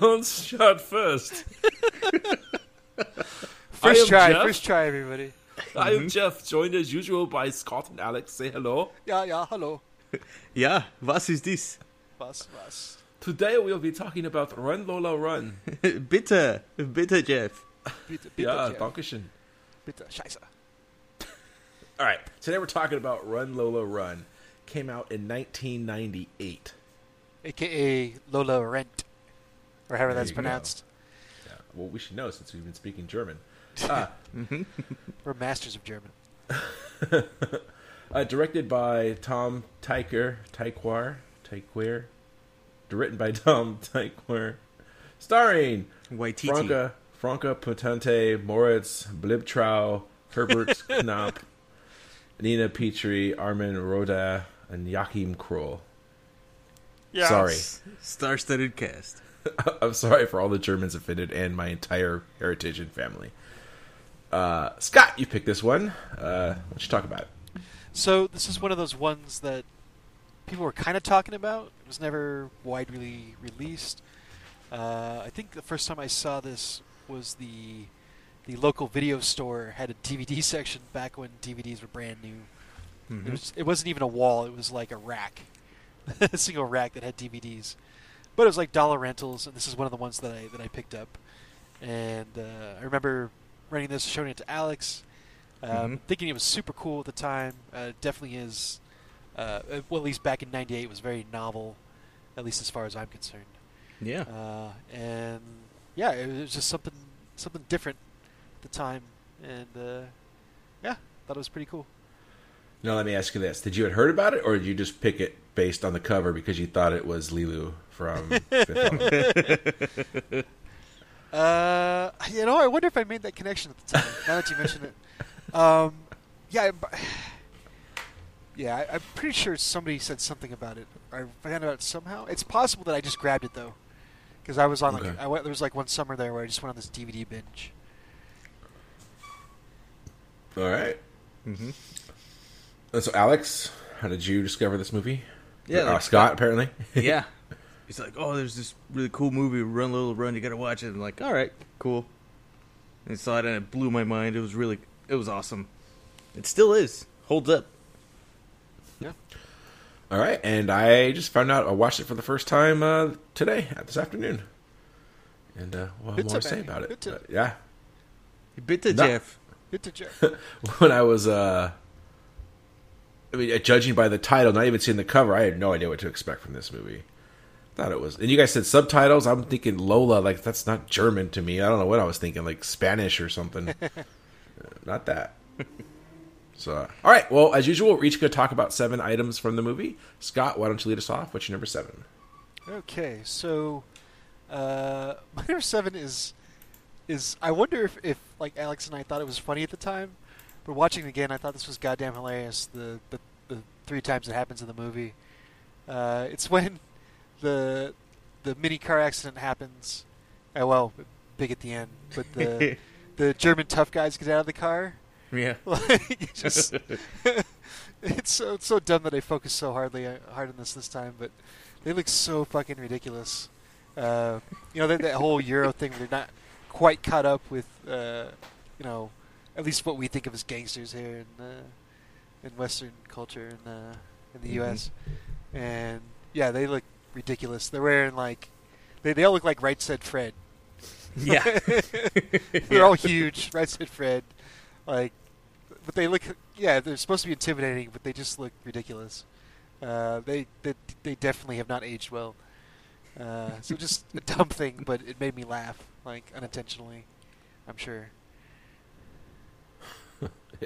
Hans Shot First. First try, Jeff. first try, everybody. I am mm-hmm. Jeff, joined as usual by Scott and Alex. Say hello. Yeah, yeah, hello. yeah, was ist dies? Was, was? Today we'll be talking about Run Lola Run. bitte, bitte, Jeff. Bitte, bitte, ja, Jeff. dankeschön. Bitte, scheiße. All right, today we're talking about Run Lola Run. Came out in 1998. AKA Lola rennt. Or however There that's you go. pronounced. Yeah, well, we should know since we've been speaking German. Uh, We're masters of German. uh, directed by Tom Tykwer, Tykwer, Tykwer. Written by Tom Tykwer. Starring Waititi. Franka, Franka Potente, Moritz Bleibtreu, Herbert Knaup, Nina Petri, Armin Rohde, and Joachim Kroll. Sorry. Star-studded cast. I'm sorry for all the Germans offended and my entire heritage and family. Uh, Scott, you picked this one. Uh, what you talk about? it? So, this is one of those ones that people were kind of talking about. It was never widely released. Uh, I think the first time I saw this was the the local video store had a DVD section back when DVDs were brand new. Mm-hmm. It, was, it wasn't even a wall; it was like a rack, a single rack that had DVDs. But it was like dollar rentals, and this is one of the ones that I that I picked up. And uh, I remember renting this, showing it to Alex, um, Mhm. thinking it was super cool at the time. Uh, definitely is. Uh, well, at least back in '98, was very novel, at least as far as I'm concerned. Yeah. Uh, and yeah, it was just something something different at the time, and uh, yeah, thought it was pretty cool. Now, let me ask you this: Did you had heard about it, or did you just pick it based on the cover because you thought it was Leeloo from Fifth Element? Uh, you know, I wonder if I made that connection at the time. now that you mention it, um, yeah, I- yeah, I, I'm pretty sure somebody said something about it. I found out somehow. It's possible that I just grabbed it though, because I was on like Okay. I went, there was like one summer there where I just went on this DVD binge. All right. Mm-hmm. Uh, So, Alex, how did you discover this movie? Yeah, uh, like- Scott apparently. yeah. He's like, oh, there's this really cool movie, Run Lola Run. You gotta watch it. I'm like, all right, cool. And saw it, and it blew my mind. It was really, it was awesome. It still is. Holds up. Yeah. All right, and I just found out I watched it for the first time uh, today, uh, this afternoon, and uh, we'll have Good more to to say about it. Good to- But, yeah, Bitte, No. Jeff. Good to Jeff. when I was, uh, I mean, uh, judging by the title, not even seeing the cover, I had no idea what to expect from this movie. Thought it was, and you guys said subtitles. I'm thinking Lola, like that's not German to me. I don't know what I was thinking, like Spanish or something. Uh, not that. So, all right. Well, as usual, we're each going to talk about seven items from the movie. Scott, why don't you lead us off? What's your number seven? Okay, so uh, my number seven is is I wonder if, if like Alex and I thought it was funny at the time, but watching it again, I thought this was goddamn hilarious. The the, the three times it happens in the movie, uh, it's when the the mini car accident happens. Uh, well, big at the end, but the the German tough guys get out of the car. Yeah. Like, just it's so it's so dumb that I focus so hardly uh, hard on this this time, but they look so fucking ridiculous. Uh, you know that that whole Euro thing. They're not quite caught up with uh, you know at least what we think of as gangsters here in uh, in Western culture in uh, in the Mhm. U.S. And yeah, they look ridiculous. They're wearing like they they all look like Right Said Fred. Yeah. They're all huge. Right Said Fred. Like, but they look. Yeah, they're supposed to be intimidating, but they just look ridiculous. Uh, they, they they definitely have not aged well. Uh, so just a dumb thing, but it made me laugh, like unintentionally. I'm sure.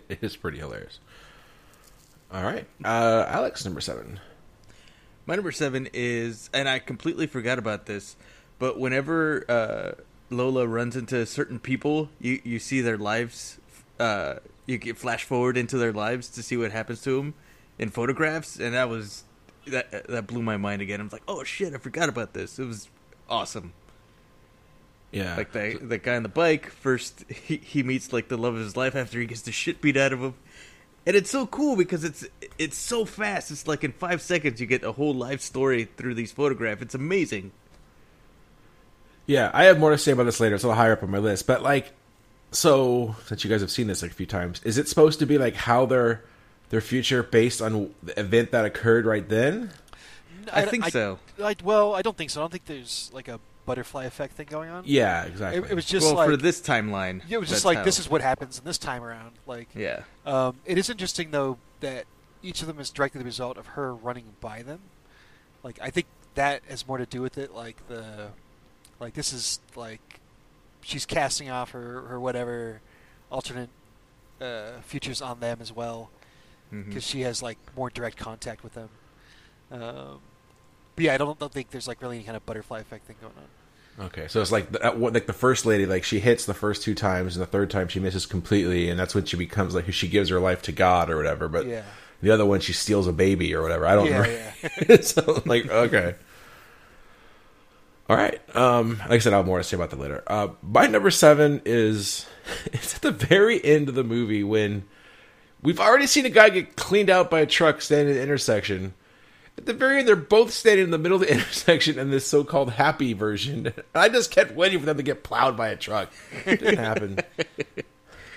It is pretty hilarious. All right, uh, Alex, number seven. My number seven is, and I completely forgot about this, but whenever uh, Lola runs into certain people, you you see their lives. Uh, you get flash forward into their lives to see what happens to them in photographs, and that was that that blew my mind again. I was like, oh shit, I forgot about this. It was awesome. Yeah, Like the the guy on the bike first, he he meets like the love of his life after he gets the shit beat out of him, and it's so cool because it's it's so fast. It's like in five seconds you get a whole life story through these photographs. It's amazing. Yeah, I have more to say about this later. It's a little higher up on my list, but like, so since you guys have seen this like a few times, is it supposed to be like how their their future based on the event that occurred right then? I think so. I, well, I don't think so. I don't think there's like a butterfly effect thing going on. Yeah, exactly. It, it was just well, like for this timeline, yeah, it was just like this is what happens in this time around. Like, yeah. um, it is interesting though that each of them is directly the result of her running by them. Like, I think that has more to do with it. Like the, like this is like she's casting off her her whatever alternate uh, futures on them as well because she has like more direct contact with them. Um, but yeah, I don't, don't think there's like really any kind of butterfly effect thing going on. Okay, so it's like the, like the first lady, like she hits the first two times, and the third time she misses completely, and that's when she becomes like she gives her life to God or whatever. But Yeah. the other one, she steals a baby or whatever. I don't Yeah, know. so like, okay, all right. Um, like I said, I'll have more to say about that later. Uh, my number seven is it's at the very end of the movie when we've already seen a guy get cleaned out by a truck standing in the intersection. At the very end, they're both standing in the middle of the intersection in this so-called happy version. I just kept waiting for them to get plowed by a truck. It didn't happen.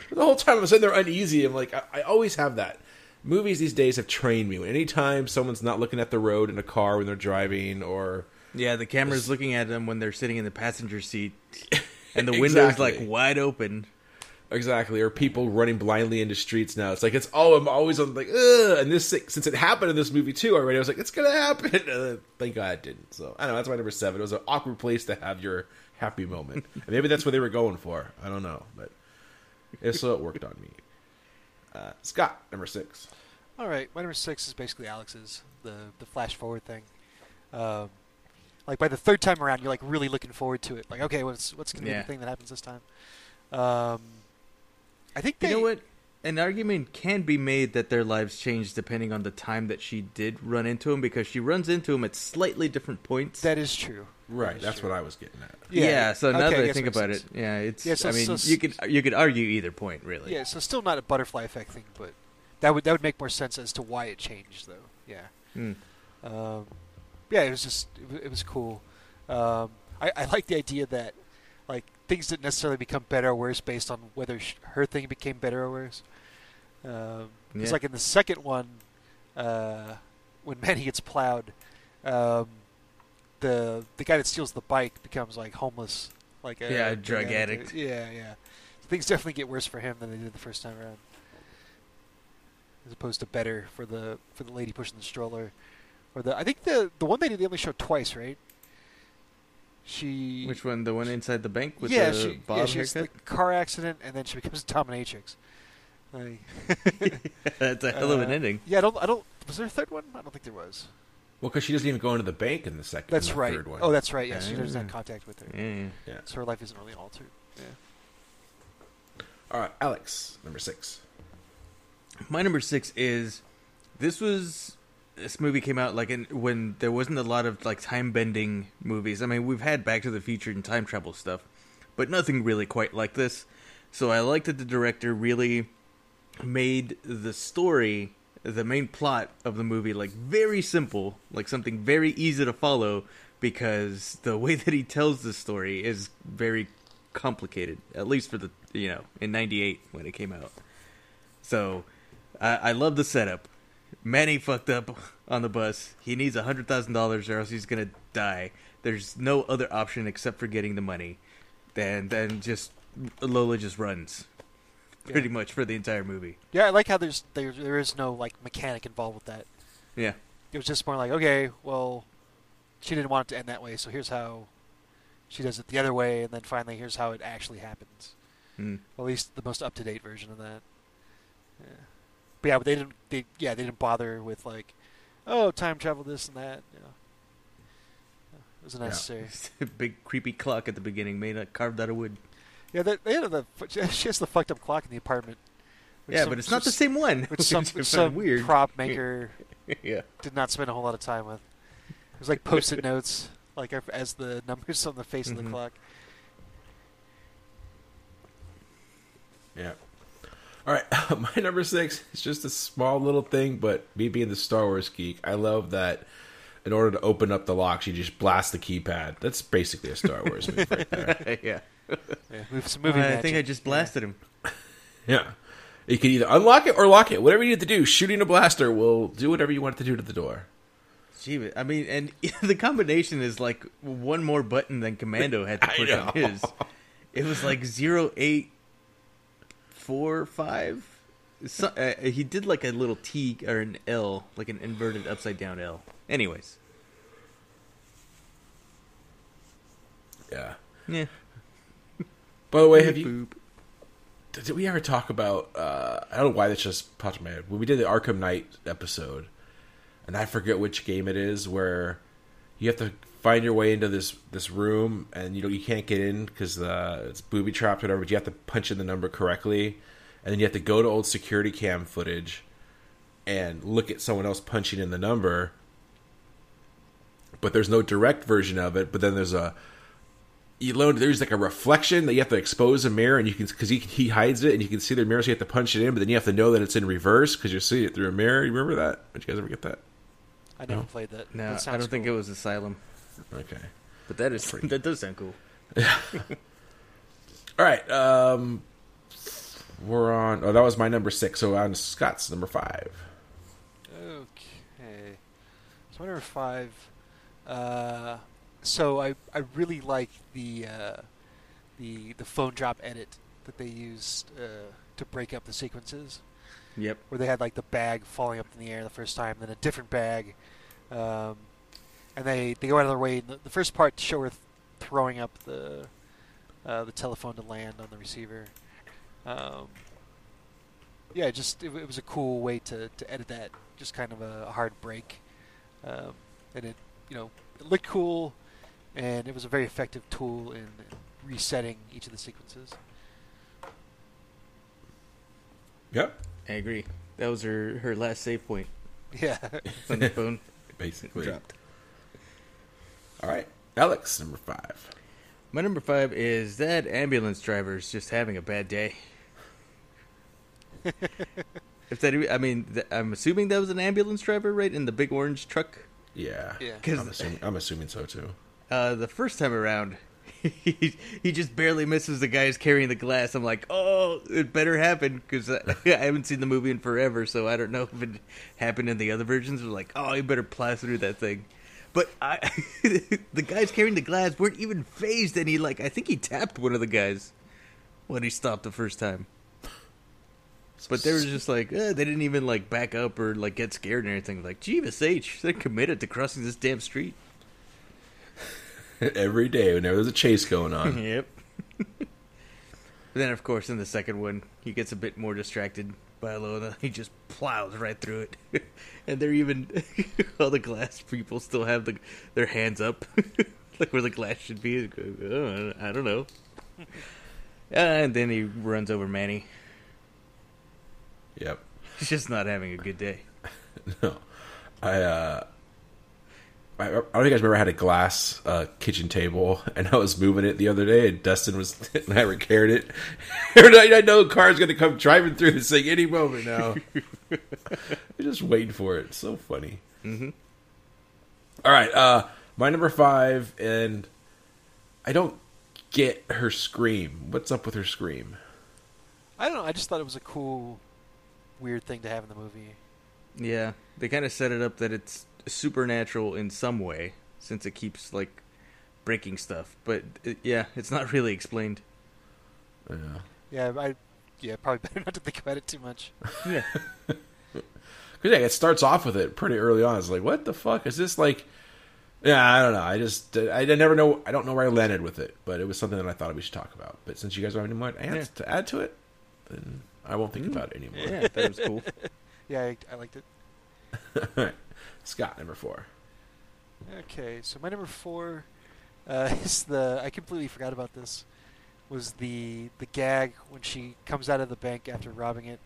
the whole time I'm sitting there uneasy. I'm like, I, I always have that. Movies these days have trained me. Anytime someone's not looking at the road in a car when they're driving, or Yeah, the camera's looking at them when they're sitting in the passenger seat, and the window's like wide open. Exactly, or people running blindly into streets now. It's like it's oh, I'm always on like, ugh. And this since it happened in this movie too already, I was like, it's gonna happen. Uh, thank God it didn't. So I don't know. That's my number seven. It was an awkward place to have your happy moment. And maybe that's what they were going for. I don't know, but if so, it worked on me. Uh, Scott, number six. All right, my number six is basically Alex's the the flash forward thing. Um, like by the third time around, you're like really looking forward to it. Like, okay, what's what's going to be the thing that happens this time? Um, I think they, You know what? An argument can be made that their lives changed depending on the time that she did run into him, because she runs into him at slightly different points. That is true. Right, is that's true. what I was getting at. yeah, Yeah, So now okay, that I guess think about sense. it, yeah, it's. Yeah, so- I mean, so you could you could argue either point, really. Yeah, so still not a butterfly effect thing, but that would that would make more sense as to why it changed, though. Yeah. Mm. Um, yeah, it was just it, wa- it was cool. Um, I, I like the idea that like things didn't necessarily become better or worse based on whether sh- her thing became better or worse. Um, It's like in the second one, uh, when Manny gets plowed, um, the the guy that steals the bike becomes like homeless, like a Yeah, a drug addict. Yeah, yeah. Things definitely get worse for him than they did the first time around as opposed to better for the for the lady pushing the stroller, or the I think the the one lady they only showed twice, right? She Which one? The one inside the bank with yeah the she bob yeah she has the car accident and then she becomes a dominatrix. Like, That's a hell of an uh, ending. Yeah, I don't I don't was there a third one? I don't think there was. Well, because she doesn't even go into the bank in the second. That's the right. Third one. Oh, that's right. Yes, she doesn't have Ah. contact with her, Yeah, yeah. yeah. so her life isn't really altered. Yeah. All right, Alex, number six. My number six is this was this movie came out like in, when there wasn't a lot of like time bending movies. I mean, we've had Back to the Future and time travel stuff, but nothing really quite like this. So I like that the director really made the story, the main plot of the movie, like very simple, like something very easy to follow. Because the way that he tells the story is very complicated, at least for the you know in '98 when it came out. So I, I love the setup. Manny fucked up on the bus. He needs a hundred thousand dollars, or else he's gonna die. There's no other option except for getting the money. Then then just Lola just runs, pretty Yeah. much for the entire movie. Yeah, I like how there's there there is no like mechanic involved with that. Yeah, It was just more like, okay, well, she didn't want it to end that way, so here's how she does it the other way, and then finally here's how it actually happens. Mm. At least the most up to date version of that. Yeah. But yeah, but they didn't. They yeah, they didn't bother with like, oh, time travel, this and that. You know. It was unnecessary. Big creepy clock at the beginning, made uh, carved out of wood. Yeah, they, they had the she has the fucked up clock in the apartment. yeah, some- but it's not the same one. Which some, which some weird. prop maker yeah. did not spend a whole lot of time with. It was like post-it notes, like as the numbers on the face of Mhm. the clock. Yeah. All right, my number six is just a small little thing, but me being the Star Wars geek, I love that. In order to open up the locks, you just blast the keypad. That's basically a Star Wars move right there. yeah. Yeah, move some movie I think I just blasted him. Yeah, you can either unlock it or lock it. Whatever you need to do, shooting a blaster will do whatever you want it to do to the door. Gee, I mean, and the combination is like one more button than Commando had to push on his. It was like zero eight four five. So, uh, he did like a little T or an L, like an inverted upside down L. Anyways, Yeah. yeah. By the way, have you did we ever talk about uh I don't know why this just popped in my head. When we did the Arkham Knight episode, and I forget which game it is where you have to find your way into this this room and you know you can't get in because uh, it's booby trapped or whatever, but you have to punch in the number correctly, and then you have to go to old security cam footage and look at someone else punching in the number. But there's no direct version of it. But then there's a you load there's like a reflection that you have to expose a mirror and you can because he, he hides it and you can see the mirror so you have to punch it in but then you have to know that it's in reverse because you're seeing it through a mirror you remember that did you guys ever get that I never No. played that. No, That I don't think it was Asylum, okay but that is Pretty- that does sound cool. Yeah. all right um we're on oh that was my number six so on scott's number five Okay. So my number five. Uh, so I I really like the uh, the the phone drop edit that they used uh, to break up the sequences, Yep. where they had like the bag falling up in the air the first time, then a different bag, um, and they they go out of their way. The, the first part to show her th- throwing up the uh, the telephone to land on the receiver. Um, yeah, it just it, it was a cool way to, to edit that. Just kind of a, a hard break, um, and it you know it looked cool, and it was a very effective tool in, in resetting each of the sequences. yep I agree. That was her her last save point Yeah, on the phone. basically dropped. All right alex number five My number five is that ambulance driver is just having a bad day. if that, I mean, I'm assuming that was an ambulance driver, right, in the big orange truck. yeah Yeah. I'm assuming, I'm assuming so too Uh, the first time around, he, he just barely misses the guys carrying the glass. I'm like, oh, it better happen because I, I haven't seen the movie in forever, so I don't know if it happened in the other versions. We're like, oh, you better plow through that thing. But I, the guys carrying the glass weren't even phased, and he like, I think he tapped one of the guys when he stopped the first time. But they were just like, eh, they didn't even like back up or like get scared or anything. Like, Jeebus H, they're committed to crossing this damn street. every day whenever there's a chase going on Yep. then, of course, in the second one, he gets a bit more distracted by Alona. He just plows right through it, and they're even all the glass people still have the their hands up, like where the glass should be. Oh, I don't know. and then he runs over Manny. yep He's just not having a good day. No, I uh, I, I don't think you guys remember I had a glass uh, kitchen table and I was moving it the other day and Dustin was and I repaired it. Every I know a car's going to come driving through this thing any moment now. I'm just waiting for it. It's so funny. Mm-hmm. All right, uh, my number five, and I don't get her scream. What's up with her scream? I don't know. I just thought it was a cool, weird thing to have in the movie. Yeah, they kind of set it up that it's supernatural in some way, since it keeps like breaking stuff. But it, yeah, it's not really explained. Yeah. Yeah, I yeah probably better not to think about it too much. Yeah. Because yeah, it starts off with it pretty early on. It's like, what the fuck is this? Like, yeah, I don't know. I just, I, I never know. I don't know where I landed with it, but it was something that I thought we should talk about. But since you guys don't have any more ads Yeah. to add to it, then I won't think mm. about it anymore. Yeah, that was cool. Yeah, I, I liked it. All right. Scott, number four. Okay, so my number four uh, is the I completely forgot about this. Was the the gag when she comes out of the bank after robbing it,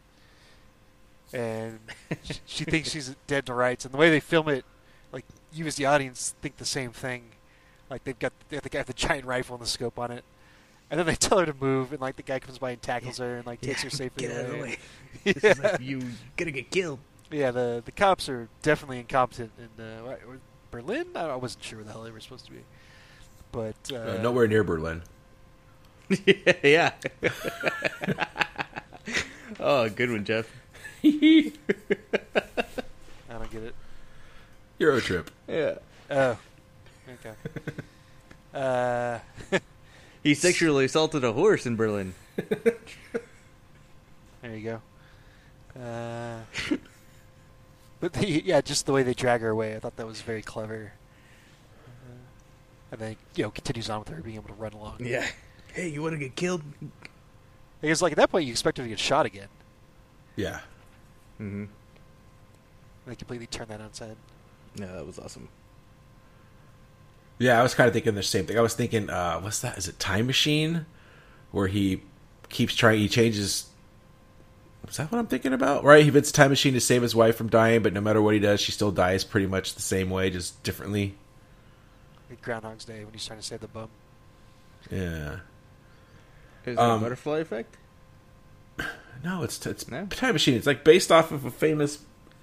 and she, thinks she's dead to rights, and the way they film it, like you as the audience think the same thing. Like they've got they have the guy with the giant rifle and the scope on it, and then they tell her to move, and like the guy comes by and tackles her and like takes her safely Get out of the away. way. yeah. This is like you gonna get killed. Yeah, the the cops are definitely incompetent in uh, what- what- Berlin. I, I wasn't sure where the hell they were supposed to be, but uh, Uh, nowhere near Berlin. yeah. oh, good one, Jeff. I don't get it. Euro trip. Yeah. Oh, okay. uh, He sexually assaulted a horse in Berlin. there you go. Uh, but the, yeah, just the way they drag her away, I thought that was very clever. Uh, and then you know continues on with her being able to run along. Yeah. Hey, you want to get killed? Because like at that point you expect her to get shot again. Yeah. Mm-hmm. They completely turn that on its head. Yeah, that was awesome. Yeah, I was kind of thinking the same thing. I was thinking, uh, what's that? Is it Time Machine? Where he keeps trying, he changes. Is that what I'm thinking about? Right? He invents a time machine to save his wife from dying, but no matter what he does, she still dies pretty much the same way, just differently. Like Groundhog's Day when he's trying to save the bum. Yeah. Is Um, it a butterfly effect? No, it's it's No? Time Machine. It's like based off of a famous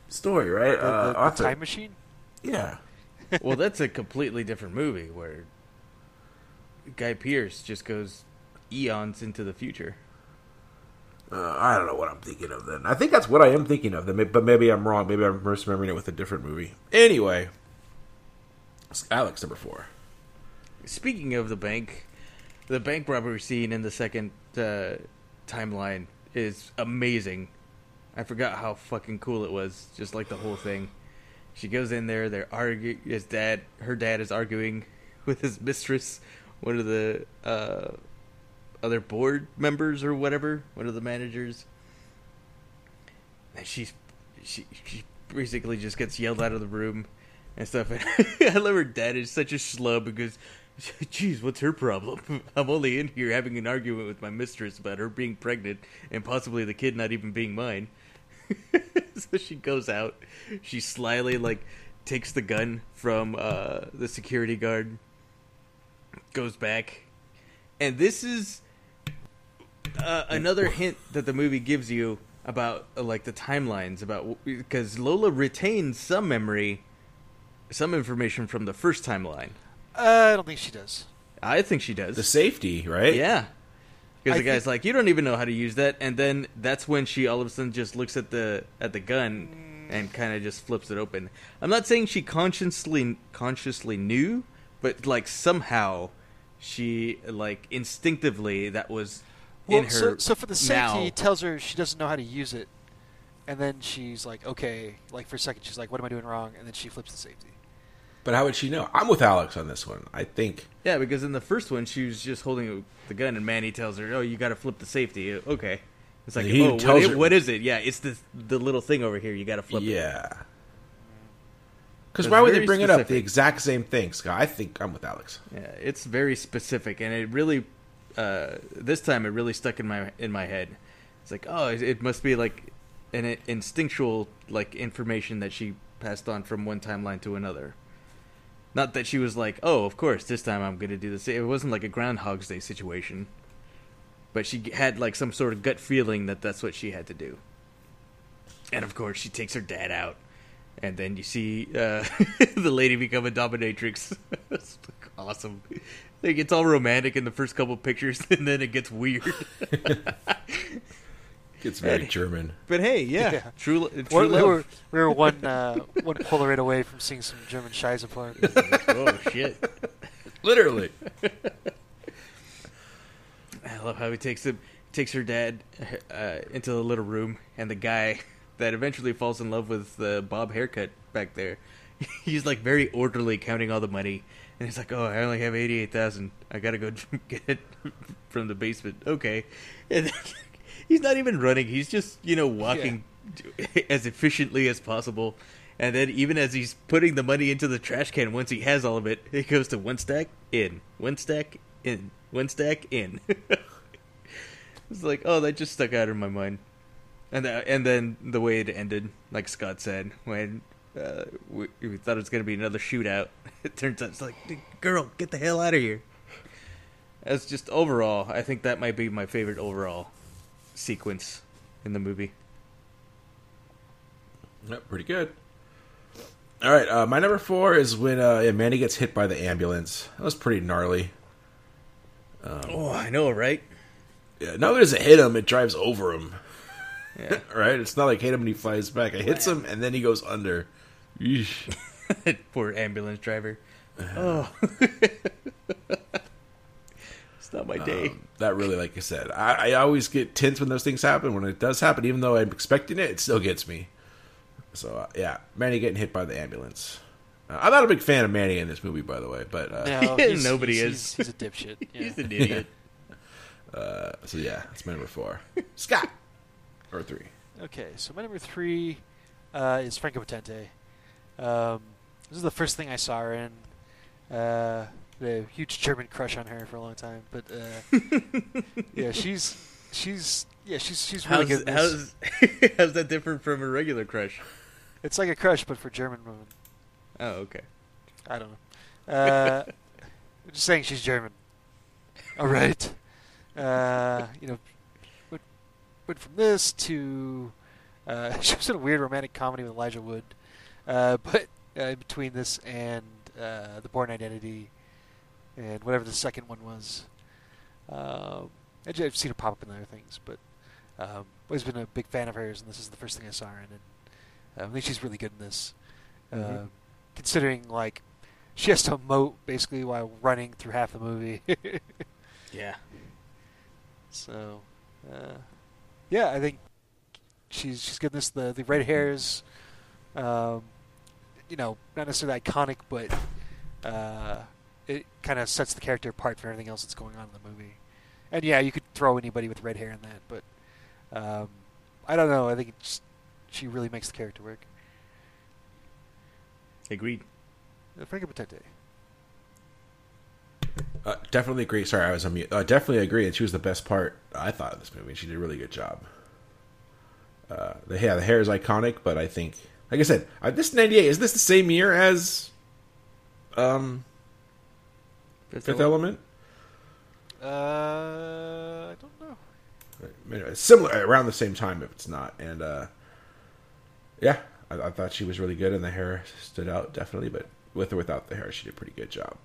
story, right? The, Uh, the- the time machine. Yeah. well, that's a completely different movie where Guy Pearce just goes eons into the future. Uh, I don't know what I'm thinking of then. I think that's what I am thinking of, then, but maybe I'm wrong. Maybe I'm misremembering it with a different movie. Anyway, Alex number four. Speaking of the bank, the bank robbery scene in the second uh, timeline is amazing. I forgot how fucking cool it was. Just like the whole thing. She goes in there. They're arguing. His dad, her dad, is arguing with his mistress. One of the uh, other board members or whatever. One of the managers. And she's she she basically just gets yelled out of the room and stuff. And I love her dad is such a schlub because, geez, what's her problem? I'm only in here having an argument with my mistress about her being pregnant and possibly the kid not even being mine. so she goes out. She slyly like takes the gun from uh, the security guard, goes back, and this is uh, another hint that the movie gives you about uh, like the timelines about because Lola retains some memory, some information from the first timeline. Uh, I don't think she does. I think she does. The safety, right? yeah. Because the guy's think- like, you don't even know how to use that, and then that's when she all of a sudden just looks at the at the gun and kind of just flips it open. I'm not saying she consciously consciously knew, but like somehow she like instinctively that was Well, her. so, so for the safety, now. he tells her she doesn't know how to use it, and then she's like, okay. Like for a second, she's like, what am I doing wrong? And then she flips the safety. But how would she know? I'm with Alex on this one. I think. Yeah, because in the first one, she was just holding the gun, and Manny tells her, "Oh, you got to flip the safety." Okay, it's like, He oh, what tells her- what is it? Yeah, it's the the little thing over here. You got to flip it. yeah. Because why would they very bring it up? The exact same thing, Scott. I think I'm with Alex. Yeah, it's very specific, and it really, uh, this time, it really stuck in my in my head. It's like, oh, it- must be like an instinctual like information that she passed on from one timeline to another. Not that she was like, oh, of course, this time I'm going to do this. It wasn't like a Groundhog's Day situation, but she had like some sort of gut feeling that that's what she had to do. And of course, she takes her dad out, and then you see uh, the lady become a dominatrix. Awesome. It gets all romantic in the first couple pictures, and then it gets weird. It's very Hey. German. But hey, yeah, Yeah. true, true We're, we love. were we were one uh, one Polaroid away from seeing some German shies apart. oh shit! Literally. I love how he takes him, takes her dad uh, into the little room, and the guy that eventually falls in love with the bob haircut back there. He's like very orderly, counting all the money, and he's like, "Oh, I only have eighty-eight thousand. I gotta go get it from the basement." Okay, and then, he's not even running. He's just you know walking as efficiently as possible. And then even as he's putting the money into the trash can, once he has all of it, it goes to one stack in, one stack in, one stack in. it's like, oh, that just stuck out in my mind. And uh, and then the way it ended, like Scott said, when uh, we, we thought it was going to be another shootout, it turns out it's like, girl, get the hell out of here. As just overall, I think that might be my favorite overall sequence in the movie. Yep, pretty good. All right, uh, my number four is when uh, yeah, Manny gets hit by the ambulance. That was pretty gnarly. oh, I know, right? Yeah, not only does it hit him, it drives over him. Yeah. right? It's not like hit him and he flies back. It hits him and then he goes under. Yeesh. Poor ambulance driver. Oh. it's not my day. Um, that really, like I said, I, I always get tense when those things happen. When it does happen, even though I'm expecting it, it still gets me. So uh, yeah, Manny getting hit by the ambulance. Uh, I'm not a big fan of Manny in this movie, by the way, but uh, No, he's- nobody he's, is. He's, he's a dipshit. Yeah. He's an idiot. uh, so yeah, that's my number four. Scott or three. Okay, so my number three uh, is Franco Potente. Um, this is the first thing I saw her in. Uh, a huge German crush on her for a long time, but uh, yeah, she's she's yeah she's she's really how's, good. how's, how's that different from a regular crush? It's like a crush, but for German women. Oh, okay. I don't know. Uh, I'm just saying she's German. All right. Uh, you know, went, went from this to uh, she was in a weird romantic comedy with Elijah Wood, uh, but uh, between this and uh, the Bourne Identity and whatever the second one was, um, I've seen her pop up in other things, but um, always been a big fan of hers, and this is the first thing I saw her in. And uh, I think she's really good in this, uh, Mhm. considering like she has to emote basically while running through half the movie. Yeah. so, uh, yeah, I think she's she's good in this. The the red hairs, um, you know, not necessarily iconic, but uh, it kind of sets the character apart from everything else that's going on in the movie. And yeah, you could throw anybody with red hair in that, but um, I don't know. I think it's, she really makes the character work. Agreed. Uh, Franco Potente. Uh, definitely agree. Sorry, I was on mute. Uh, definitely agree. And she was the best part I thought of this movie. She did a really good job. Uh, the yeah, the hair is iconic, but I think, like I said, uh, this '98 is this the same year as um Fifth Element? Uh, I don't know. It's similar around the same time if it's not. And uh, yeah, I, I thought she was really good, and the hair stood out definitely. But with or without the hair, she did a pretty good job.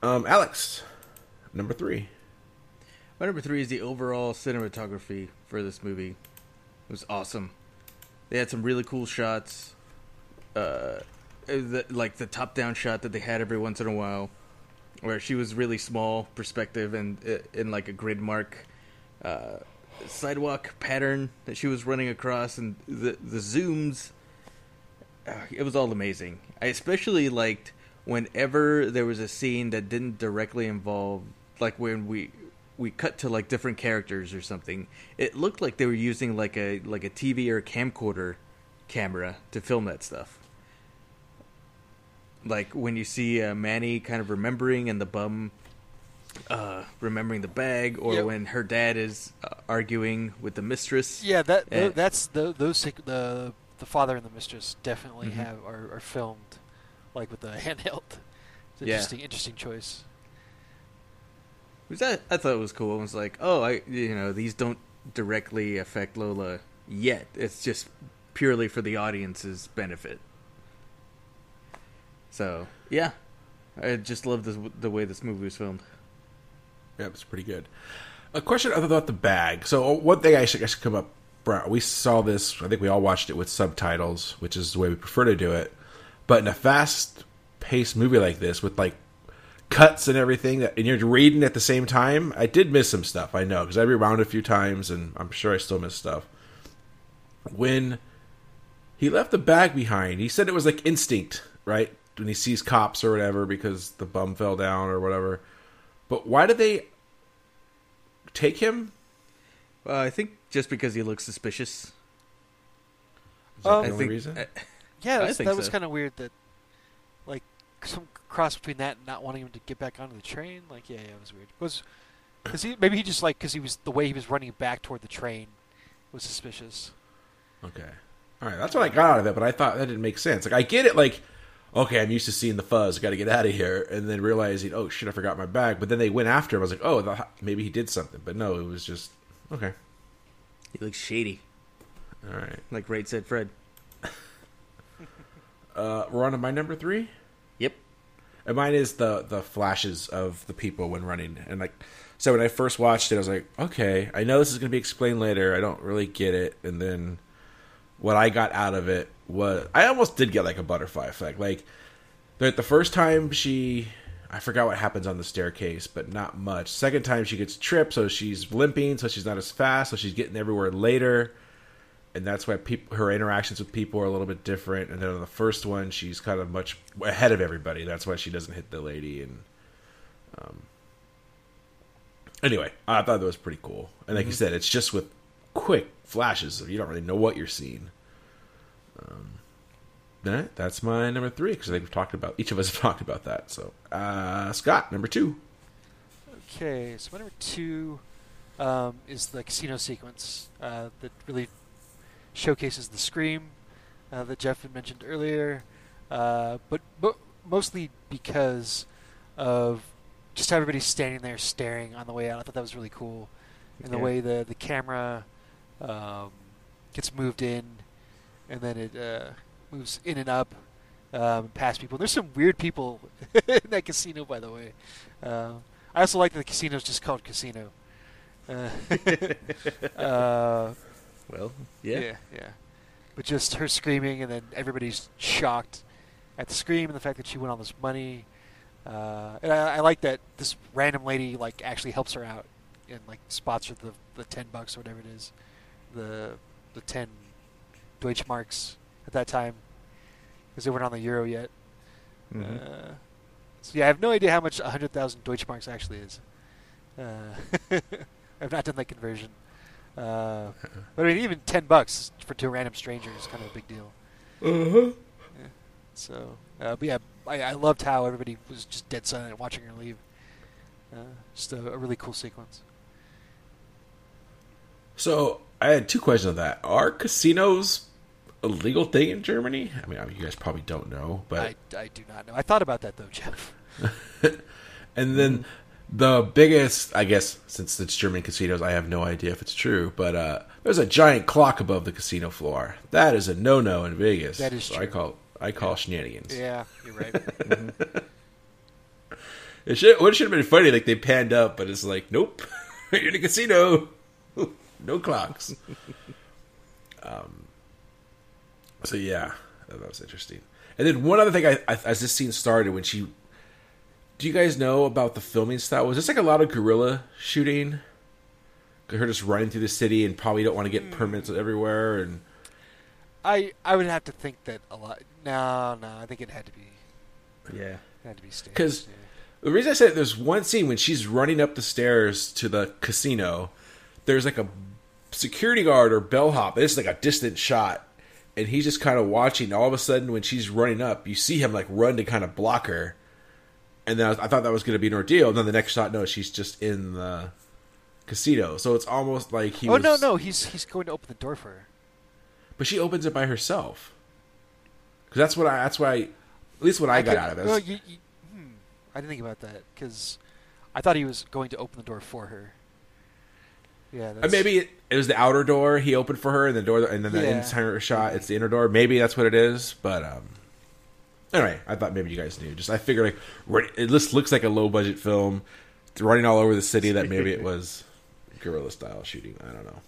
Um, Alex, number three. My number three is the overall cinematography for this movie. It was awesome. They had some really cool shots. Uh, the, like the top-down shot that they had every once in a while, where she was really small perspective and uh, in like a grid mark uh, sidewalk pattern that she was running across, and the the zooms. Uh, it was all amazing. I especially liked whenever there was a scene that didn't directly involve, like when we we cut to like different characters or something. It looked like they were using like a like a TV or a camcorder camera to film that stuff. Like when you see uh, Manny kind of remembering and the bum uh, remembering the bag, or Yeah. when her dad is uh, arguing with the mistress. Yeah, that tho- that's the, those the the father and the mistress definitely Mhm. have are, are filmed like with the handheld. It's an Yeah. interesting interesting choice. Which I, I thought it was cool. I was like, oh, I you know these don't directly affect Lola yet. It's just purely for the audience's benefit. So yeah, I just love the the way this movie was filmed. Yeah, it's pretty good. A question other than about the bag. So uh, one thing I should, I should come up. We saw this. I think we all watched it with subtitles, which is the way we prefer to do it. But in a fast-paced movie like this, with like cuts and everything, that and you're reading at the same time, I did miss some stuff. I know because I rewound a few times, and I'm sure I still missed stuff. When he left the bag behind, he said it was like instinct, right? When he sees cops or whatever, because the bum fell down or whatever. But why did they take him? Uh, I think just because he looks suspicious. Is that Um, the I only think reason? I, Yeah, I that was, think that was so. kind of weird. That like some cross between that and not wanting him to get back onto the train. Like, yeah, yeah, it was weird. It was because he maybe he just like because he was the way he was running back toward the train was suspicious. Okay. All right, that's what I got out of it, but I thought that didn't make sense. Like, I get it, like, okay, I'm used to seeing the fuzz, got to get out of here, and then realizing, oh shit, I forgot my bag. But then they went after him. I was like, oh, the, maybe he did something, but no, it was just okay. He looks shady, All right, like Right Said Fred. uh, we're on to my number three. And mine is the the flashes of the people when running, and like, so when I first watched it, I was like, okay, I know this is to be explained later. I don't really get it, and then what I got out of it was I almost did get like a butterfly effect. Like the, the first time she, I forgot what happens on the staircase, but not much. Second time she gets tripped, so she's limping, so she's not as fast, so she's getting everywhere later, and that's why peop her interactions with people are a little bit different. And then on the first one, she's kind of much ahead of everybody. That's why she doesn't hit the lady. And um, anyway, I thought that was pretty cool. And like you said, it's just with quick flashes, so you don't really know what you're seeing. Um, that, that's my number three because I think we've talked about each of us have talked about that. So, uh, Scott, number two. Okay, so my number two um, is the casino sequence uh, that really showcases the scream uh, that Jeff had mentioned earlier, uh, but, but mostly because of just how everybody's standing there staring on the way out. I thought that was really cool, and the way the the camera um, gets moved in, and then it uh, moves in and up um, past people. There's some weird people in that casino, by the way. Uh, I also like that the casino's just called casino. Uh, uh, Well, yeah. yeah. yeah, But just her screaming, and then everybody's shocked at the scream and the fact that she went on this money. Uh, and I, I like that this random lady like actually helps her out and like spots her the the ten bucks or whatever it is, the the ten Deutschmarks at that time, because they weren't on the euro yet. Mhm. Uh, so yeah, I have no idea how much hundred thousand Deutschmarks actually is. Uh, I've not done that conversion. Uh, but I mean, even ten bucks for two random strangers is kind of a big deal. Uh-huh. So, uh, but yeah, I, I loved how everybody was just dead silent watching her leave. Uh, just a, a really cool sequence. So I had two questions on that. Are casinos a legal thing in Germany? I mean, I mean you guys probably don't know, but I, I do not know. I thought about that though, Jeff. and then the biggest, I guess, since it's German casinos, I have no idea if it's true, but uh, there's a giant clock above the casino floor. That is a no-no in Vegas. That is so true. I call I call shenanigans. Yeah, you're right. It should. What should have been funny, like they panned up, but it's like, nope, you're in a casino, no clocks. um. So yeah, that was interesting. And then one other thing, I, I as this scene started, when she, do you guys know about the filming style? Was this like a lot of guerrilla shooting? Her just running through the city and probably don't want to get hmm. permits everywhere, and I I would have to think that a lot. No, no, I think it had to be Yeah. it had to be staged. 'Cause- yeah. The reason I said there's one scene when she's running up the stairs to the casino, there's like a security guard or bellhop. It's like a distant shot, and he's just kind of watching. All of a sudden, when she's running up, you see him like run to kind of block her. And then I, was, I thought that was going to be an ordeal. And then the next shot, no, she's just in the casino. So it's almost like he oh was. no, no, he's he's going to open the door for her. But she opens it by herself. Because that's what I. That's why. At least what I, got could- out of it. well, you, you, hmm, I didn't think about that because I thought he was going to open the door for her. Yeah, Uh, that's, maybe it, it was the outer door he opened for her, and the door, and then the Yeah. entire shot it's the inner door. Maybe that's what it is. But um, anyway, I thought maybe you guys knew. Just I figured like run- it just looks like a low budget film, running all over the city. That maybe it was guerrilla style shooting. I don't know.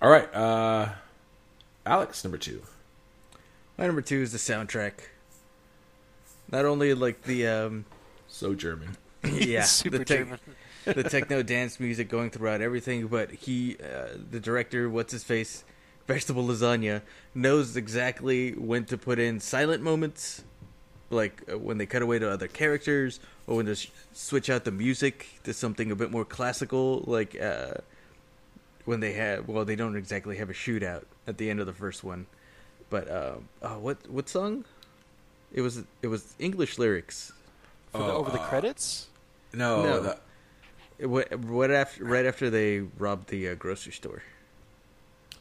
All right, uh, Alex, number two. My number two is the soundtrack. Not only like the um, So German. yeah, super the tech- German. the techno dance music going throughout everything, but he, uh, the director, what's his face, vegetable lasagna, knows exactly when to put in silent moments, like uh, when they cut away to other characters, or when to sh- switch out the music to something a bit more classical, like uh, when they have, well, they don't exactly have a shootout at the end of the first one, But uh, oh, what what song? It was it was English lyrics. For the, Oh, over the uh, credits. No, No. the- It, what, what after right after they robbed the uh, grocery store.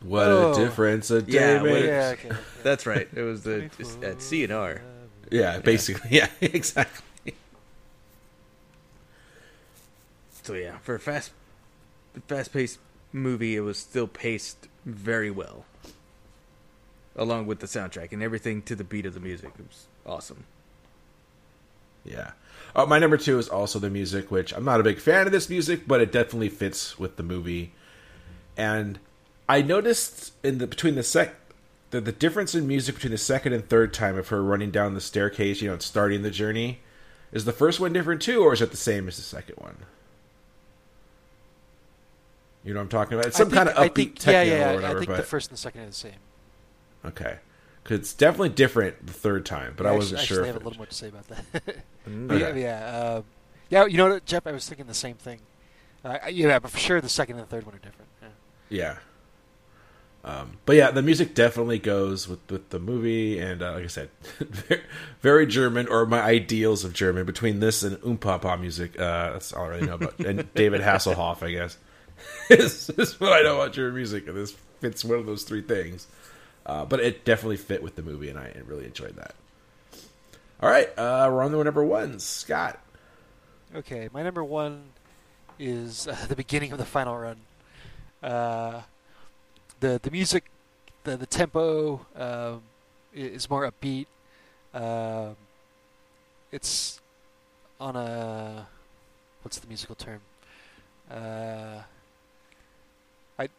What Oh. a difference a day Yeah, makes. Yeah, okay. okay. That's right. It was the it's at CNR. Yeah, basically. Yeah, exactly. So yeah, for a fast fast paced movie, it was still paced very well. Along with the soundtrack and everything to the beat of the music. It was awesome. Yeah. Uh, my number two is also the music, which I'm not a big fan of this music, but it definitely fits with the movie. And I noticed in the between the sec the, the difference in music between the second and third time of her running down the staircase, you know, and starting the journey. Is the first one different too, or is it the same as the second one? You know what I'm talking about? It's some think- kind of I upbeat think, techno yeah, yeah, or whatever. I think but the first and the second are the same. okay, because it's definitely different the third time, but I Yeah, wasn't actually, sure. I have a little more to say about that. Mm. Okay. Yeah, yeah, uh, yeah. You know what, Jeff? I was thinking the same thing. Uh, yeah, but for sure, the second and the third one are different. Yeah. Yeah. Um, but yeah, the music definitely goes with, with the movie, and uh, like I said, very, German, or my ideals of German. Between this and Umpapa music, uh, that's all I really know about. And David Hasselhoff, I guess, is, is what I know about German music, and this fits one of those three things. Uh, but it definitely fit with the movie, and I really enjoyed that. All right, uh, we're on to number one, Scott. Okay, my number one is uh, the beginning of the final run. The the music, the the tempo um, is more upbeat. Um, it's on a what's the musical term? Uh, I, I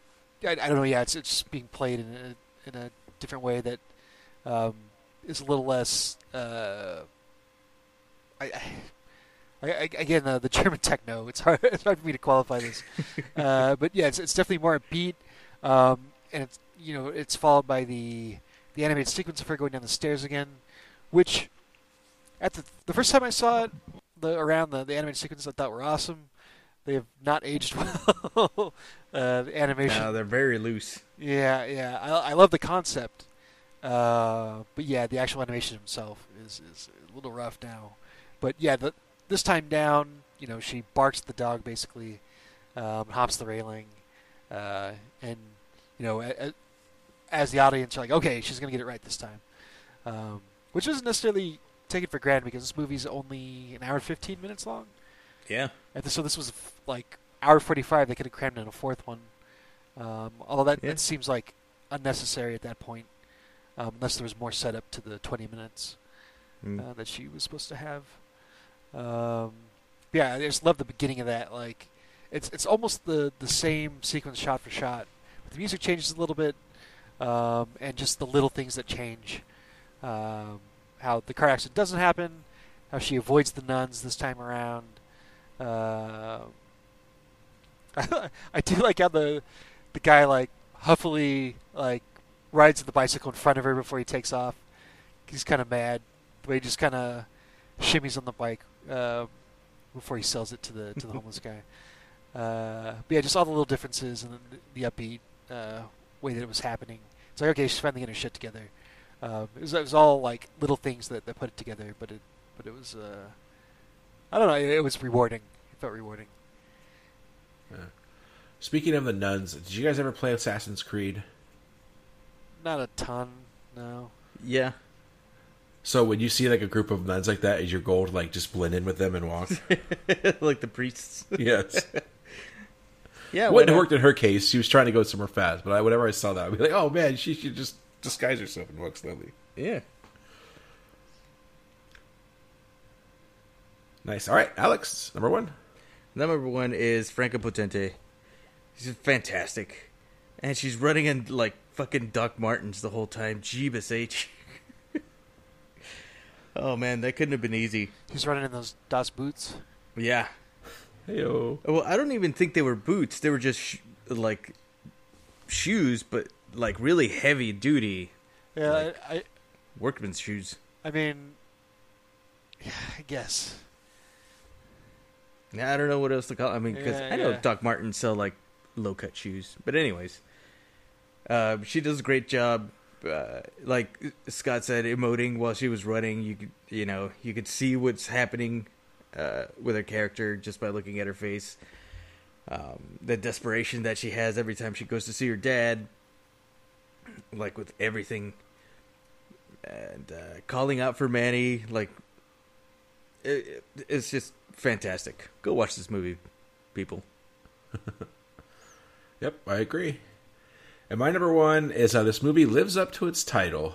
I don't know. Yeah, it's it's being played in a in a different way that um, is a little less. Uh, I, I I, I, again, uh, the German techno. It's hard. It's hard for me to qualify this, uh, but yeah, it's, it's definitely more upbeat, um, and it's you know it's followed by the the animated sequence of her going down the stairs again, which at the the first time I saw it, the around the, the animated sequences I thought were awesome. They have not aged well. uh, the animation, No, they're very loose. yeah, yeah. I, I love the concept, uh, but yeah, the actual animation himself is is a little rough now. But yeah, the, this time down, you know, she barks at the dog basically, um, hops the railing, uh, and you know, as the audience, you're like, okay, she's gonna get it right this time, um, which isn't necessarily taken for granted because this movie's only an hour and fifteen minutes long. Yeah. And so this was like hour forty five. They could have crammed in a fourth one. Um, although that, Yeah. that seems like unnecessary at that point, um, unless there was more setup to the twenty minutes Mm. uh, that she was supposed to have. Um, yeah, I just love the beginning of that. Like, it's it's almost the the same sequence shot for shot. The music changes a little bit, um, and just the little things that change. Um, how the car accident doesn't happen, how she avoids the nuns this time around. Uh, I do like how the the guy like huffily like rides the bicycle in front of her before he takes off. He's kind of mad. but he just kind of shimmies on the bike uh, before he sells it to the to the homeless guy. Uh, but yeah, just all the little differences and the, the upbeat uh, way that it was happening. It's like okay, she's finally getting her shit together. Um, it, was, it was all like little things that, that put it together, but it but it was uh, I don't know, it, it was rewarding. It felt rewarding. Speaking of the nuns, did you guys ever play Assassin's Creed? Not a ton, no. Yeah. So when you see like a group of nuns like that, is your goal to like just blend in with them and walk? like the priests. yes. Yeah. It wouldn't have worked in her case. She was trying to go somewhere fast, but I, whenever I saw that, I'd be like, "Oh man, she should just disguise herself and walk slowly." Yeah. Nice. All right, Alex, number one. Number one is Franka Potente. She's fantastic. And she's running in like fucking Doc Martens the whole time. Jeebus H. oh man, that couldn't have been easy. He's running in those Das boots. Yeah. Heyo. Well, I don't even think they were boots. They were just sh- like shoes, but like really heavy duty Yeah, Like- I, I workman's shoes. I mean, yeah, I guess. Yeah, I don't know what else to call. I mean, because Yeah, I know yeah. Doc Martens sell like low cut shoes, but anyways, uh, she does a great job. uh, like Scott said, emoting while she was running. You could, you know, you could see what's happening uh, with her character just by looking at her face. Um, the desperation that she has every time she goes to see her dad, like with everything, and uh, calling out for Manny, like it, it's just fantastic. Go watch this movie, people. Yep, I agree. And my number one is how this movie lives up to its title.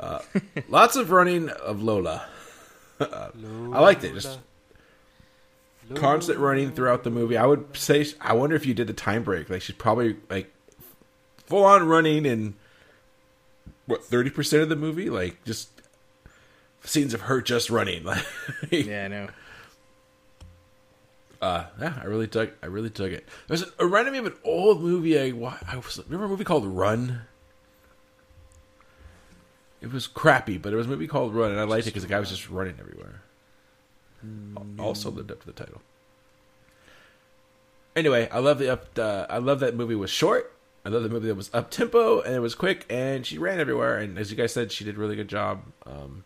Uh, lots of running of Lola. I liked it. Just constant running throughout the movie. I would say, I wonder if you did the time break. Like she's probably like full on running in what thirty percent of the movie. Like just scenes of her just running. Like, Yeah, I know. uh, yeah, I really dug. I really dug it. There's a, it reminded me of an old movie. I, I was remember a movie called Run. It was crappy, but it was a movie called Run, and I liked it because the guy was just running everywhere. Al- Also lived up to the title. Anyway, I love the up. Uh, I love that movie was short. I love the movie that was up tempo and it was quick, and she ran everywhere. And as you guys said, she did a really good job. Um,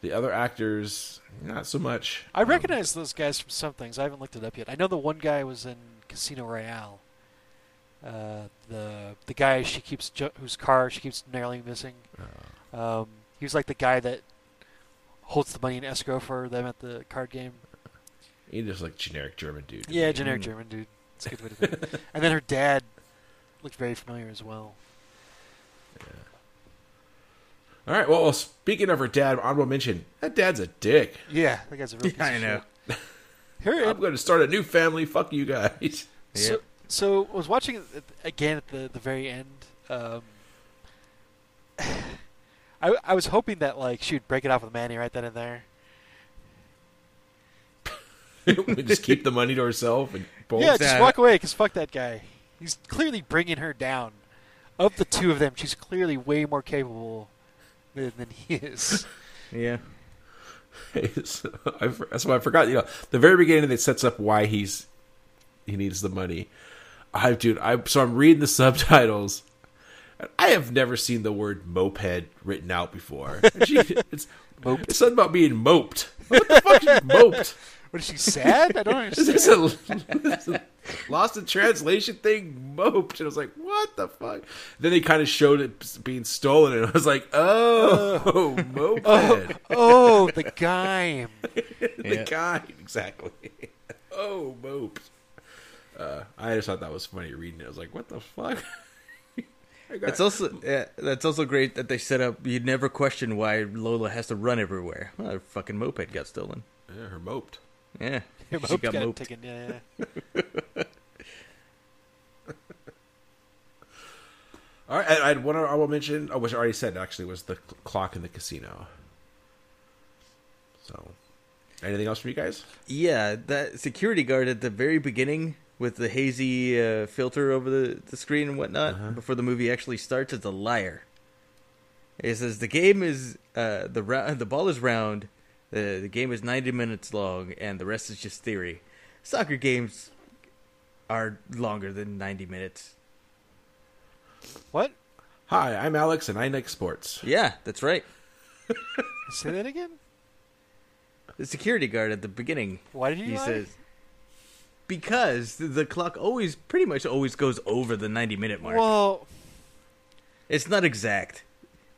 the other actors, not so much. I Um, recognize those guys from some things. I haven't looked it up yet. I know the one guy was in Casino Royale. Uh, the the guy she keeps ju- whose car she keeps narrowly missing. Um, he was like the guy that holds the money in escrow for them at the card game. He's just like generic German dude. Yeah, generic Mm. German dude. That's a good way to put it. And then her dad looked very familiar as well. Yeah. All right. Well, well, speaking of her dad, honorable mention. That dad's a dick. Yeah, that guy's a real piece Yeah, I of know. shit. Her, I'm going to start a new family. Fuck you guys. So, Yep. so I was watching it again at the the very end. Um, I I was hoping that like she would break it off with Manny right then and there. just keep the money to herself and both. yeah, just walk away because fuck that guy. He's clearly bringing her down. Of the two of them, she's clearly way more capable than, than he is. Yeah. So, I, that's why I forgot. You know, the very beginning that sets up why he's he needs the money. I dude, I so I'm reading the subtitles. And I have never seen the word moped written out before. She, it's, Moped. it's something about being moped. What the fuck is moped? What is she sad? I don't Is understand. this a, this a lost in translation thing? Moped. And I was like, what the fuck? Then they kind of showed it being stolen, and I was like, oh, moped. oh, the guy. the Yeah. guy. Exactly. oh, moped. Uh, I just thought that was funny reading it. I was like, what the fuck? I got- It's also yeah, that's also great that they set up. You'd never question why Lola has to run everywhere. Well, her fucking moped got stolen. yeah, her moped. Yeah, Your she got got moped. taken. Yeah, yeah. All right, I, I had one I will mention, oh, which I already said actually was the clock in the casino. So, anything else from you guys? Yeah, that security guard at the very beginning with the hazy uh, filter over the, the screen and whatnot before the movie actually starts is a liar. It says the game is uh, the ra- the ball is round, the the game is ninety minutes long, and the rest is just theory. Soccer games are longer than ninety minutes. What? Hi, I'm Alex, and I like sports. Yeah, that's right. Say that again. The security guard at the beginning. Why did you He lie? says because the- clock always pretty much always goes over the 90 minute mark. Well, It's not exact.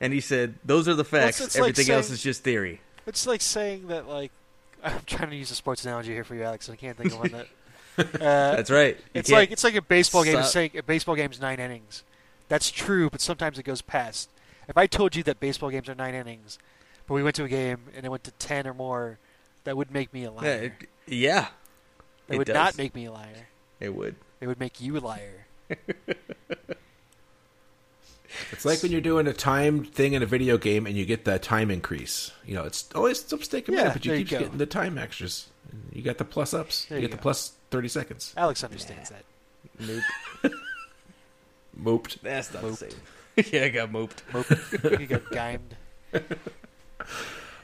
And he said those are the facts. it's like Everything else saying- is just theory. it's like saying that like I'm trying to use a sports analogy here for you, Alex. and I can't think of one that. Uh, That's right. You it's like it's like a baseball game is saying a baseball game's nine innings. That's true, but sometimes it goes past. If I told you that baseball games are nine innings, but we went to a game and it went to ten or more, that would make me a yeah, liar. it, yeah, It it would does. not make me a liar. it would. It would make you a liar. It's like when you're doing a time thing in a video game and you get the time increase. You know, it's always supposed to take a Yeah, minute, but you there you keep getting the time extras. You got the plus ups. There you you get the plus 30 seconds. Alex understands that. Nope. Moped. That's not the same. yeah, I got moped. Mope. you got gimed.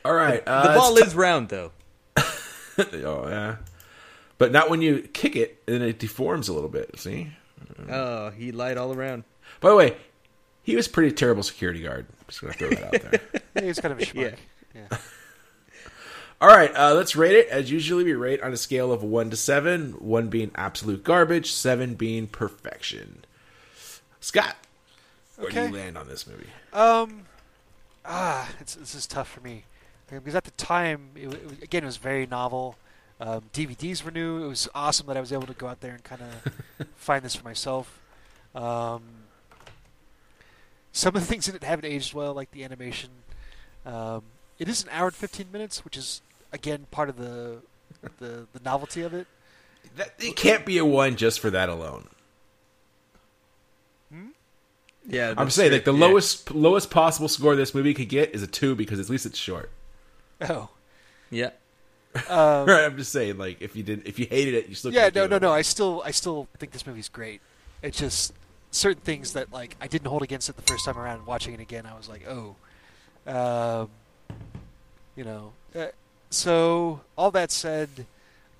All right. Uh, the ball it's is round though. oh, yeah. But not when you kick it, and it deforms a little bit. See? Oh, he lied all around. By the way, He was pretty terrible security guard. Just gonna throw that out there. Yeah, he's kind of a schmuck. yeah. All right, uh, let's rate it. As usually, we rate on a scale of one to seven. One being absolute garbage, seven being perfection. Scott, where do you land on this movie? Um, ah, it's, this is tough for me because at the time, it, it, was- again, it was very novel. Um, DVDs were new. It was awesome that I was able to go out there and kind of find this for myself. Um, some of the things in it haven't aged well, like the animation. Um, it is an hour and fifteen minutes, which is again part of the the, the novelty of it. That, it can't be a one just for that alone. Yeah, I'm saying true. like the Yeah. lowest lowest possible score this movie could get is a two because at least it's short. Oh, Yeah. Um, Right, I'm just saying like if you didn't if you hated it, you still yeah, no, no, no. I still, I still think this movie's great. It's just certain things that like I didn't hold against it the first time around. Watching it again, I was like, oh, um, you know. Uh, so all that said,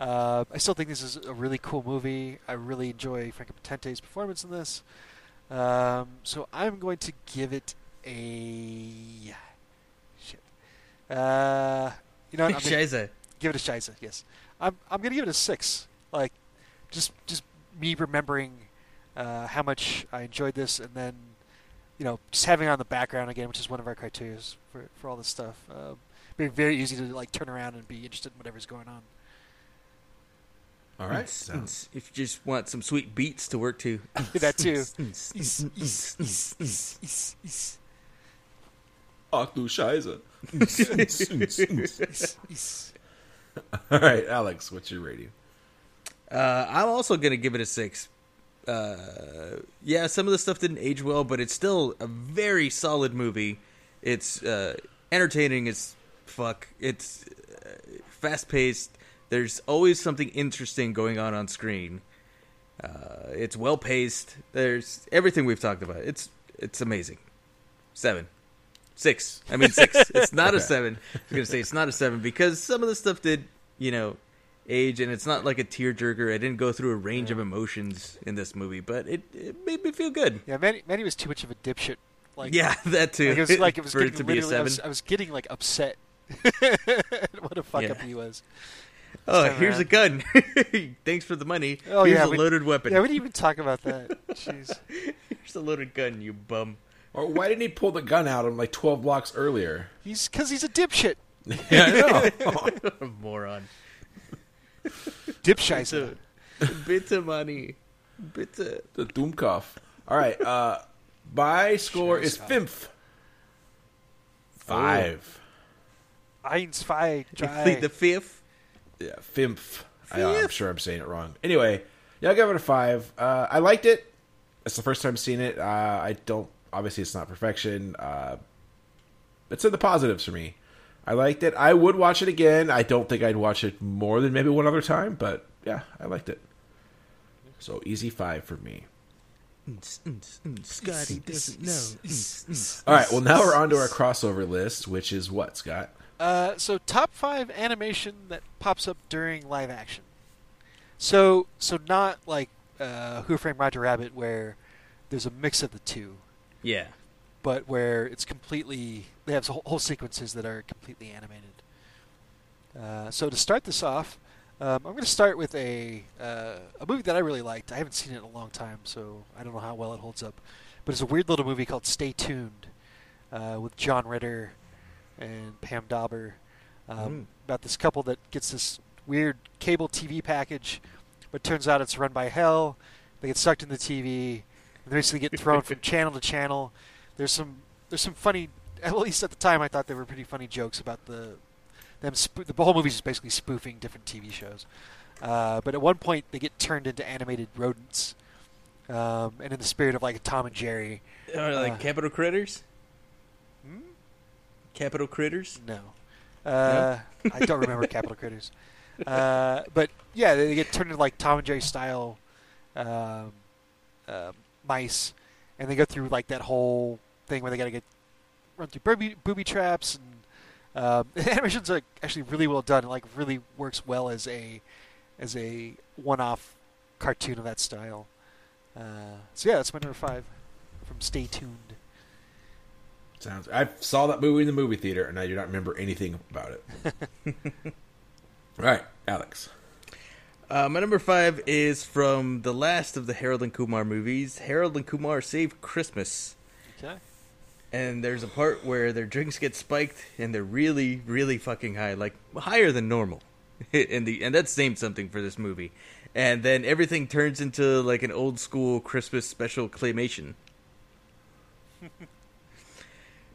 uh, I still think this is a really cool movie. I really enjoy Franka Potente's performance in this. Um, so I'm going to give it a shit. Uh, you know, what? I'm gonna-. Give it a shiza. Yes, I'm. I'm gonna give it a six. Like, just just me remembering uh, how much I enjoyed this, and then you know just having it on the background again, which is one of our criteria for for all this stuff. Um, being very easy to like turn around and be interested in whatever's going on. All right. Ns, sounds- ns, If you just want some sweet beats to work to. that too. Ach du Scheiße. All right, Alex, what's your rating? Uh, I'm also gonna give it a six. Uh, yeah, some of the stuff didn't age well, but it's still a very solid movie. It's uh, entertaining as fuck. It's uh, fast paced. There's always something interesting going on on screen. Uh, it's well paced. There's everything we've talked about. It's it's amazing. Seven. Six. I mean six. It's not a seven. I was gonna say it's not a seven because some of the stuff did, you know, age and it's not like a tearjerker. I didn't go through a range of emotions in this movie, but it, it made me feel good. yeah, Manny, Manny was too much of a dipshit. Like, yeah, that too. like it was like it was getting it to be a literally. I was, I was getting like upset. what a fuck Yeah. up he was. oh, here's a gun. Thanks for the money. Oh, here's yeah, a we- loaded weapon. Yeah, we didn't even talk about that. Jeez. here's a loaded gun, you bum. Or why didn't he pull the gun out on like 12 blocks earlier? He's because he's a dipshit. Yeah, I know. Moron. Dipshit. Bitte money. Bitte. the Dummkopf. All right, uh, my score is Scheiße. fifth. Five. Eins, zwei, You drei. plead the fifth. Yeah, Fimph. I, am sure I'm saying it wrong. Anyway, yeah, I'll give it a five. Uh, I liked it. It's the first time seeing it. Uh, I don't. Obviously, it's not perfection. Uh, it's in the positives for me. I liked it. I would watch it again. I don't think I'd watch it more than maybe one other time, but yeah, I liked it. So easy five for me. Scotty doesn't know. All right. Well, now we're on to our crossover list, which is what Scott. Uh, so top five animation that pops up during live action. So so not like uh, Who Framed Roger Rabbit where there's a mix of the two, Yeah. but where it's completely they have whole, whole sequences that are completely animated. Uh, so to start this off, um, I'm going to start with a uh, a movie that I really liked. I haven't seen it in a long time, so I don't know how well it holds up. But it's a weird little movie called Stay Tuned uh, with John Ritter and Pam Dawber um, Mm. about this couple that gets this weird cable TV package, but turns out it's run by hell. They get sucked in the TV, they basically get thrown from channel to channel. There's some there's some funny, at least at the time, I thought they were pretty funny jokes about the them. Sp- the whole movie is basically spoofing different TV shows. Uh, but at one point, they get turned into animated rodents, um, and in the spirit of like a Tom and Jerry. Or like Uh, Capitol Critters? Hmm? Capitol Critters? No. Uh, I don't remember Capitol Critters. Uh, but yeah, they get turned into like Tom and Jerry style um, um mice, and they go through like that whole thing where they got to get run through booby, booby traps, and um, the animations are actually really well done. It like really works well as a as a one-off cartoon of that style. Uh, so yeah, that's my number five from Stay Tuned. Sounds. I saw that movie in the movie theater, and I do not remember anything about it. All right, Alex. Uh, my number five is from the last of the Harold and Kumar movies, Harold and Kumar Save Christmas. Okay. And there's a part where their drinks get spiked and they're really, really fucking high, like higher than normal. and the and that's saying something for this movie. And then everything turns into like an old school Christmas special claymation.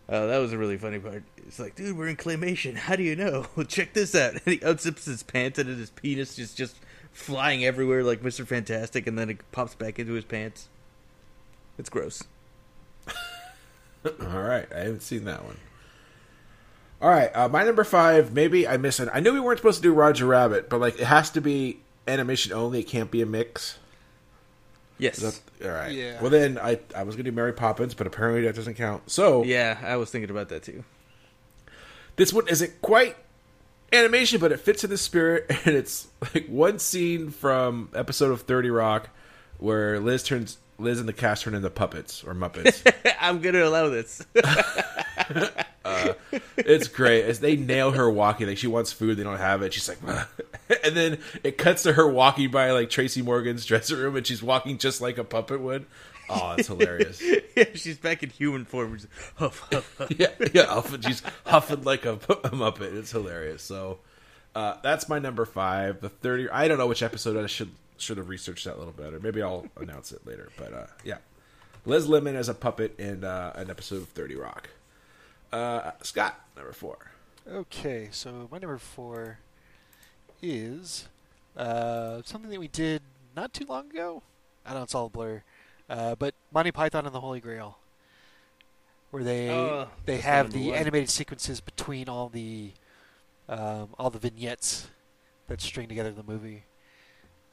Oh, that was a really funny part. It's like, dude, we're in claymation. How do you know? Well, Check this out. And he unzips his pants, and his penis is just flying everywhere like Mr. Fantastic, and then it pops back into his pants. It's gross. All right, I haven't seen that one. All right, uh, my number five. Maybe I missed it. I knew we weren't supposed to do Roger Rabbit, but like it has to be animation only. It can't be a mix. Yes. That- all right. Yeah. Well, then I I was going to do Mary Poppins, but apparently that doesn't count. So yeah, I was thinking about that too. this one isn't quite animation, but it fits in the spirit, and it's like one scene from episode of Thirty Rock where Liz turns Liz and the cast turn into puppets or Muppets. I'm gonna allow this. Uh, it's great as they nail her walking. Like she wants food, they don't have it. She's like, and then it cuts to her walking by like Tracy Morgan's dressing room, and she's walking just like a puppet would. Oh, it's hilarious. yeah, she's back in human form. She's huff, huff, huff. yeah, yeah. Huffing, she's huffing like a, pu- a muppet. It's hilarious. So uh, that's my number five. The thirty. I don't know which episode. I should should have researched that a little better. Maybe I'll announce it later. But uh, yeah, Liz Lemon as a puppet in uh, an episode of Thirty Rock. Uh, Scott, number four. Okay, so my number four is uh, something that we did not too long ago. I don't know it's all a blur, uh, but Monty Python and the Holy Grail, where they Oh, they have the animated sequences between all the um, all the vignettes that string together the movie.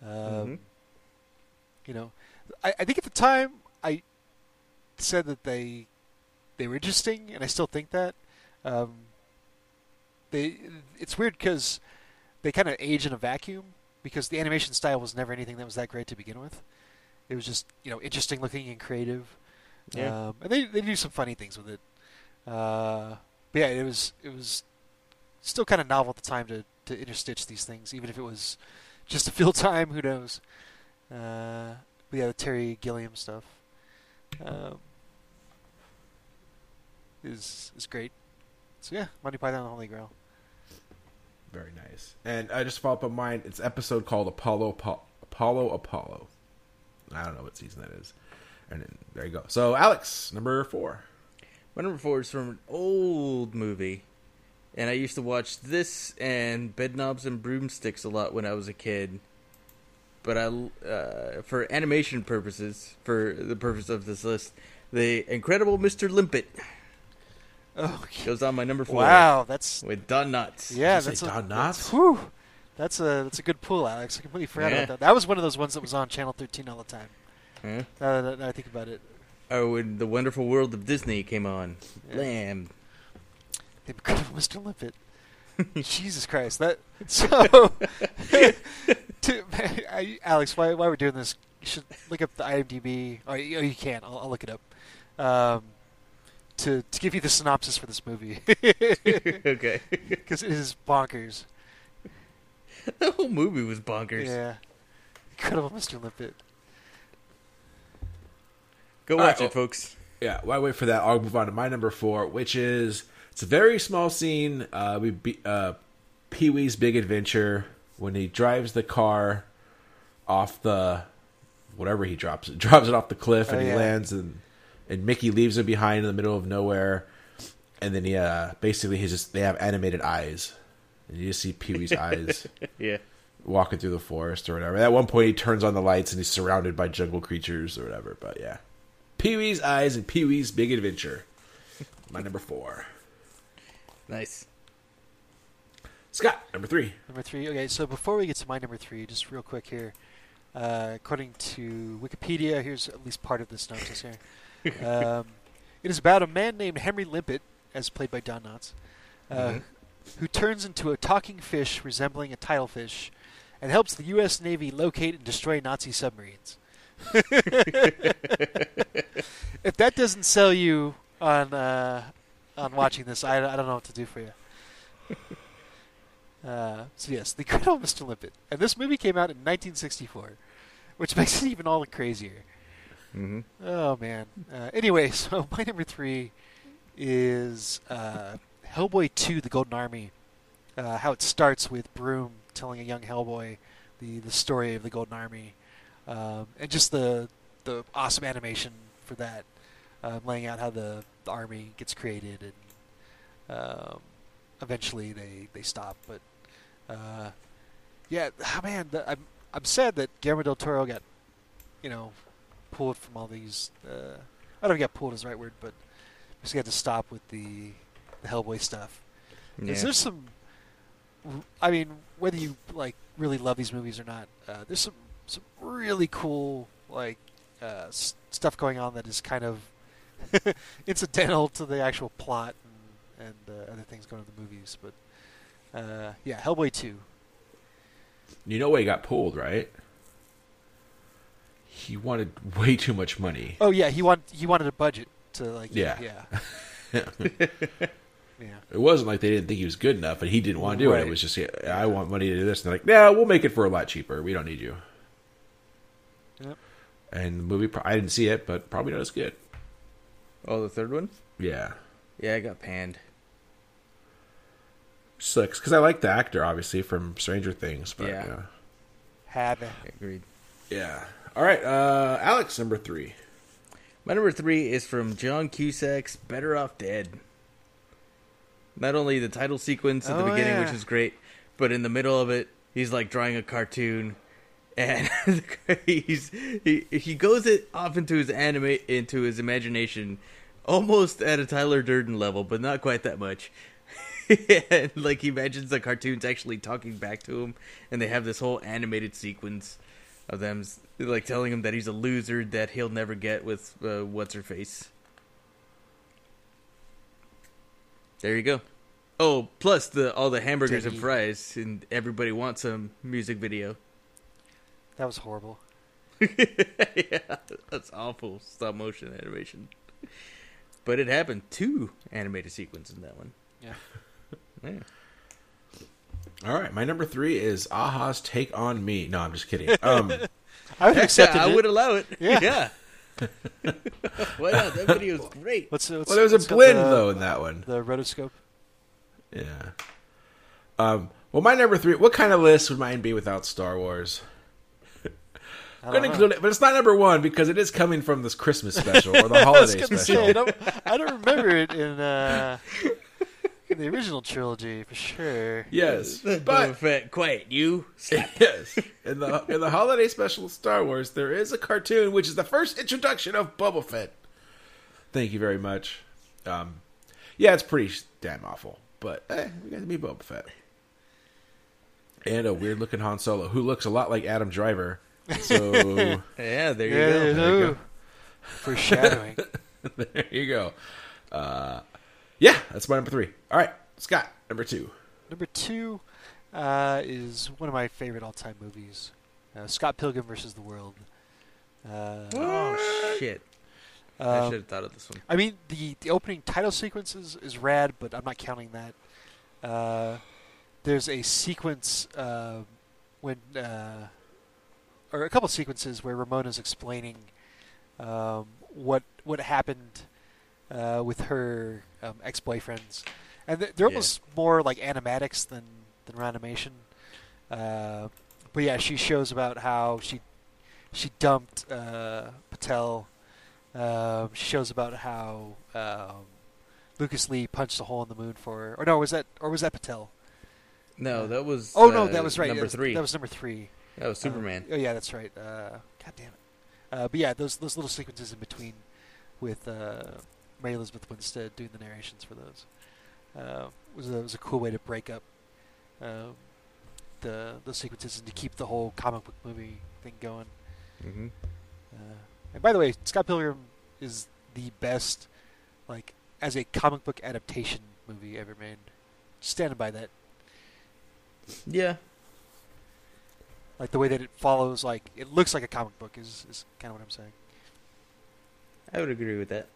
Um, Mhm. You know, I, I think at the time I said that they they were interesting, and I still think that. Um, they it's weird because they kind of age in a vacuum because the animation style was never anything that was that great to begin with. It was just you know interesting looking and creative, Yeah. um, and they they do some funny things with it. Uh, but yeah, it was it was still kind of novel at the time to to interstitch these things, even if it was just to fill time. Who knows? Uh, but yeah, the Terry Gilliam stuff um, is is great. So yeah, Monty Python and the Holy Grail. Very nice. And I just follow up on mine. It's episode called Apollo Apollo Apollo Apollo. I don't know what season that is. And then, there you go. So Alex, number four. My number four is from an old movie, and I used to watch this and Bedknobs and Broomsticks a lot when I was a kid. But I, uh, for animation purposes, for the purpose of this list, the Incredible Mr. Limpet Oh goes on my number four. wow, that's with Don Knotts. yeah, Did you that's say a, Don Knotts? whew. That's a that's a good pull, Alex. I completely forgot Yeah. about that. That was one of those ones that was on Channel 13 all the time. Huh? Now that, now I think about it, Oh, when the Wonderful World of Disney came on. Yeah. Lamb. the incredible Mr. Limpet. Jesus Christ, that so. to, I, Alex, why why we're doing this? You should look up the IMDb. Oh, you, oh, you can. I'll, I'll look it up. Um, to to give you the synopsis for this movie okay. because it is bonkers. the whole movie was bonkers. Yeah, incredible Mr. Limpet. Go All watch right, it, folks. Yeah, while I wait for that, I'll move on to my number four, which is it's a very small scene. Uh, we be, uh, Pee Wee's Big Adventure when he drives the car off the whatever he drops it drops it off the cliff and Oh, he lands and and Mickey leaves him behind in the middle of nowhere, and then he uh, basically he's just they have animated eyes, and you just see Pee Wee's eyes Yeah. walking through the forest or whatever. At one point, he turns on the lights and he's surrounded by jungle creatures or whatever. But yeah, Pee Wee's Eyes and Pee Wee's Big Adventure. My number four. Nice. Scott, number three. Number three. Okay, so before we get to my number three, just real quick here. Uh, according to Wikipedia, here's at least part of the synopsis here. um, it is about a man named Henry Limpet, as played by Don Knotts, uh, Mhm. Who turns into a talking fish resembling a tilefish and helps the U.S. Navy locate and destroy Nazi submarines. if that doesn't sell you on uh, on watching this. I, I don't know what to do for you. Uh, so yes, the Old Mr. Limpet, and this movie came out in 1964, which makes it even all the crazier. Mm-hmm. Oh man. Uh, anyway, so my number three is uh, Hellboy 2: The Golden Army. Uh, how it starts with Broom telling a young Hellboy the the story of the Golden Army, um, and just the the awesome animation for that, um, laying out how the, the army gets created and um, eventually they they stop. But uh, yeah, oh, man, the, I'm I'm sad that Guillermo del Toro got you know pulled from all these. Uh, I don't know if get pulled is the right word, but just got to stop with the, the Hellboy stuff. Is there some? I mean, whether you like really love these movies or not, uh, there's some some really cool like uh, s- stuff going on that is kind of incidental to the actual plot and, and uh, other things going on in the movies. But uh, yeah, Hellboy two. You know why he got pulled, right? He wanted way too much money. Oh yeah, he want he wanted a budget to like Yeah. yeah yeah. It wasn't like they didn't think he was good enough, and he didn't want to do it. Right. It was just, yeah, I want money to do this. And they're like, yeah, we'll make it for a lot cheaper. We don't need you. Yep. And the movie, I didn't see it, but probably not as good. Oh, the third one? Yeah. Yeah, I got panned. Sucks. Because I like the actor, obviously, from Stranger Things. But Yeah. yeah. It. Agreed. Yeah. All right. Uh, Alex, number three. My number three is from John Cusack's Better Off Dead. Not only the title sequence at the Oh, beginning, yeah. which is great, but in the middle of it, he's like drawing a cartoon, and he's he he goes it off into his anime into his imagination, almost at a Tyler Durden level, but not quite that much. and like he imagines the cartoons actually talking back to him, and they have this whole animated sequence of them like telling him that he's a loser that he'll never get with uh, what's her face. There you go. Oh, plus the all the hamburgers and Diggy. fries, and everybody wants a music video. That was horrible. yeah, that's awful stop motion animation. But it happened two animated sequences in that one. Yeah. Yeah. All right. My number three is a-ha's Take on Me. No, I'm just kidding. Um, I would have accepted I it. would allow it. Yeah. Yeah. Why not? That video is great. What's, what's well, there was a blend, the- though, in that one. The rotoscope. Yeah. Um, well, my number three. What kind of list would mine be without Star Wars? I I'm gonna include it, but it's not number one because it is coming from this Christmas special or the holiday gonna special. say, I don't, I don't remember it in, uh, in the original trilogy for sure. Yes, Boba Fett, quiet you. yes, in the in the holiday special of Star Wars, there is a cartoon which is the first introduction of Boba Fett. Thank you very much. Um, yeah, it's pretty damn awful, but eh, we got to meet Boba Fett and a weird looking Han Solo who looks a lot like Adam Driver. So Yeah, there you Yeah, go. There you go. Foreshadowing. there you go. Uh, yeah, that's my number three. All right, Scott, number two. Number two uh, is one of my favorite all-time movies, uh, Scott Pilgrim versus the World. Uh, Oh shit! I um, should have thought of this one. I mean, the, the opening title sequence is, is rad, but I'm not counting that. Uh, there's a sequence uh, when, uh, or a couple sequences where Ramona's explaining um, what what happened uh, with her um, ex boyfriends, and th- they're Yeah. almost more like animatics than than animation. Uh, but yeah, she shows about how she she dumped uh, Patel. Um, she shows about how um, Lucas Lee punched a hole in the moon for her. Or no, was that or was that Patel? No, that was. Oh no, uh, that was right. Number That was- three. That was number three. That was Superman. Uh, oh yeah, that's right. Uh, God damn it. Uh, but yeah, those those little sequences in between with uh, Mary Elizabeth Winstead doing the narrations for those uh, was a was a cool way to break up um, the those sequences and to keep the whole comic book movie thing going. hmm Uh, and by the way, Scott Pilgrim is the best, like, as a comic book adaptation movie ever made. Standing by that, Yeah, like the way that it follows, like it looks like a comic book is is kind of what I'm saying. I would agree with that.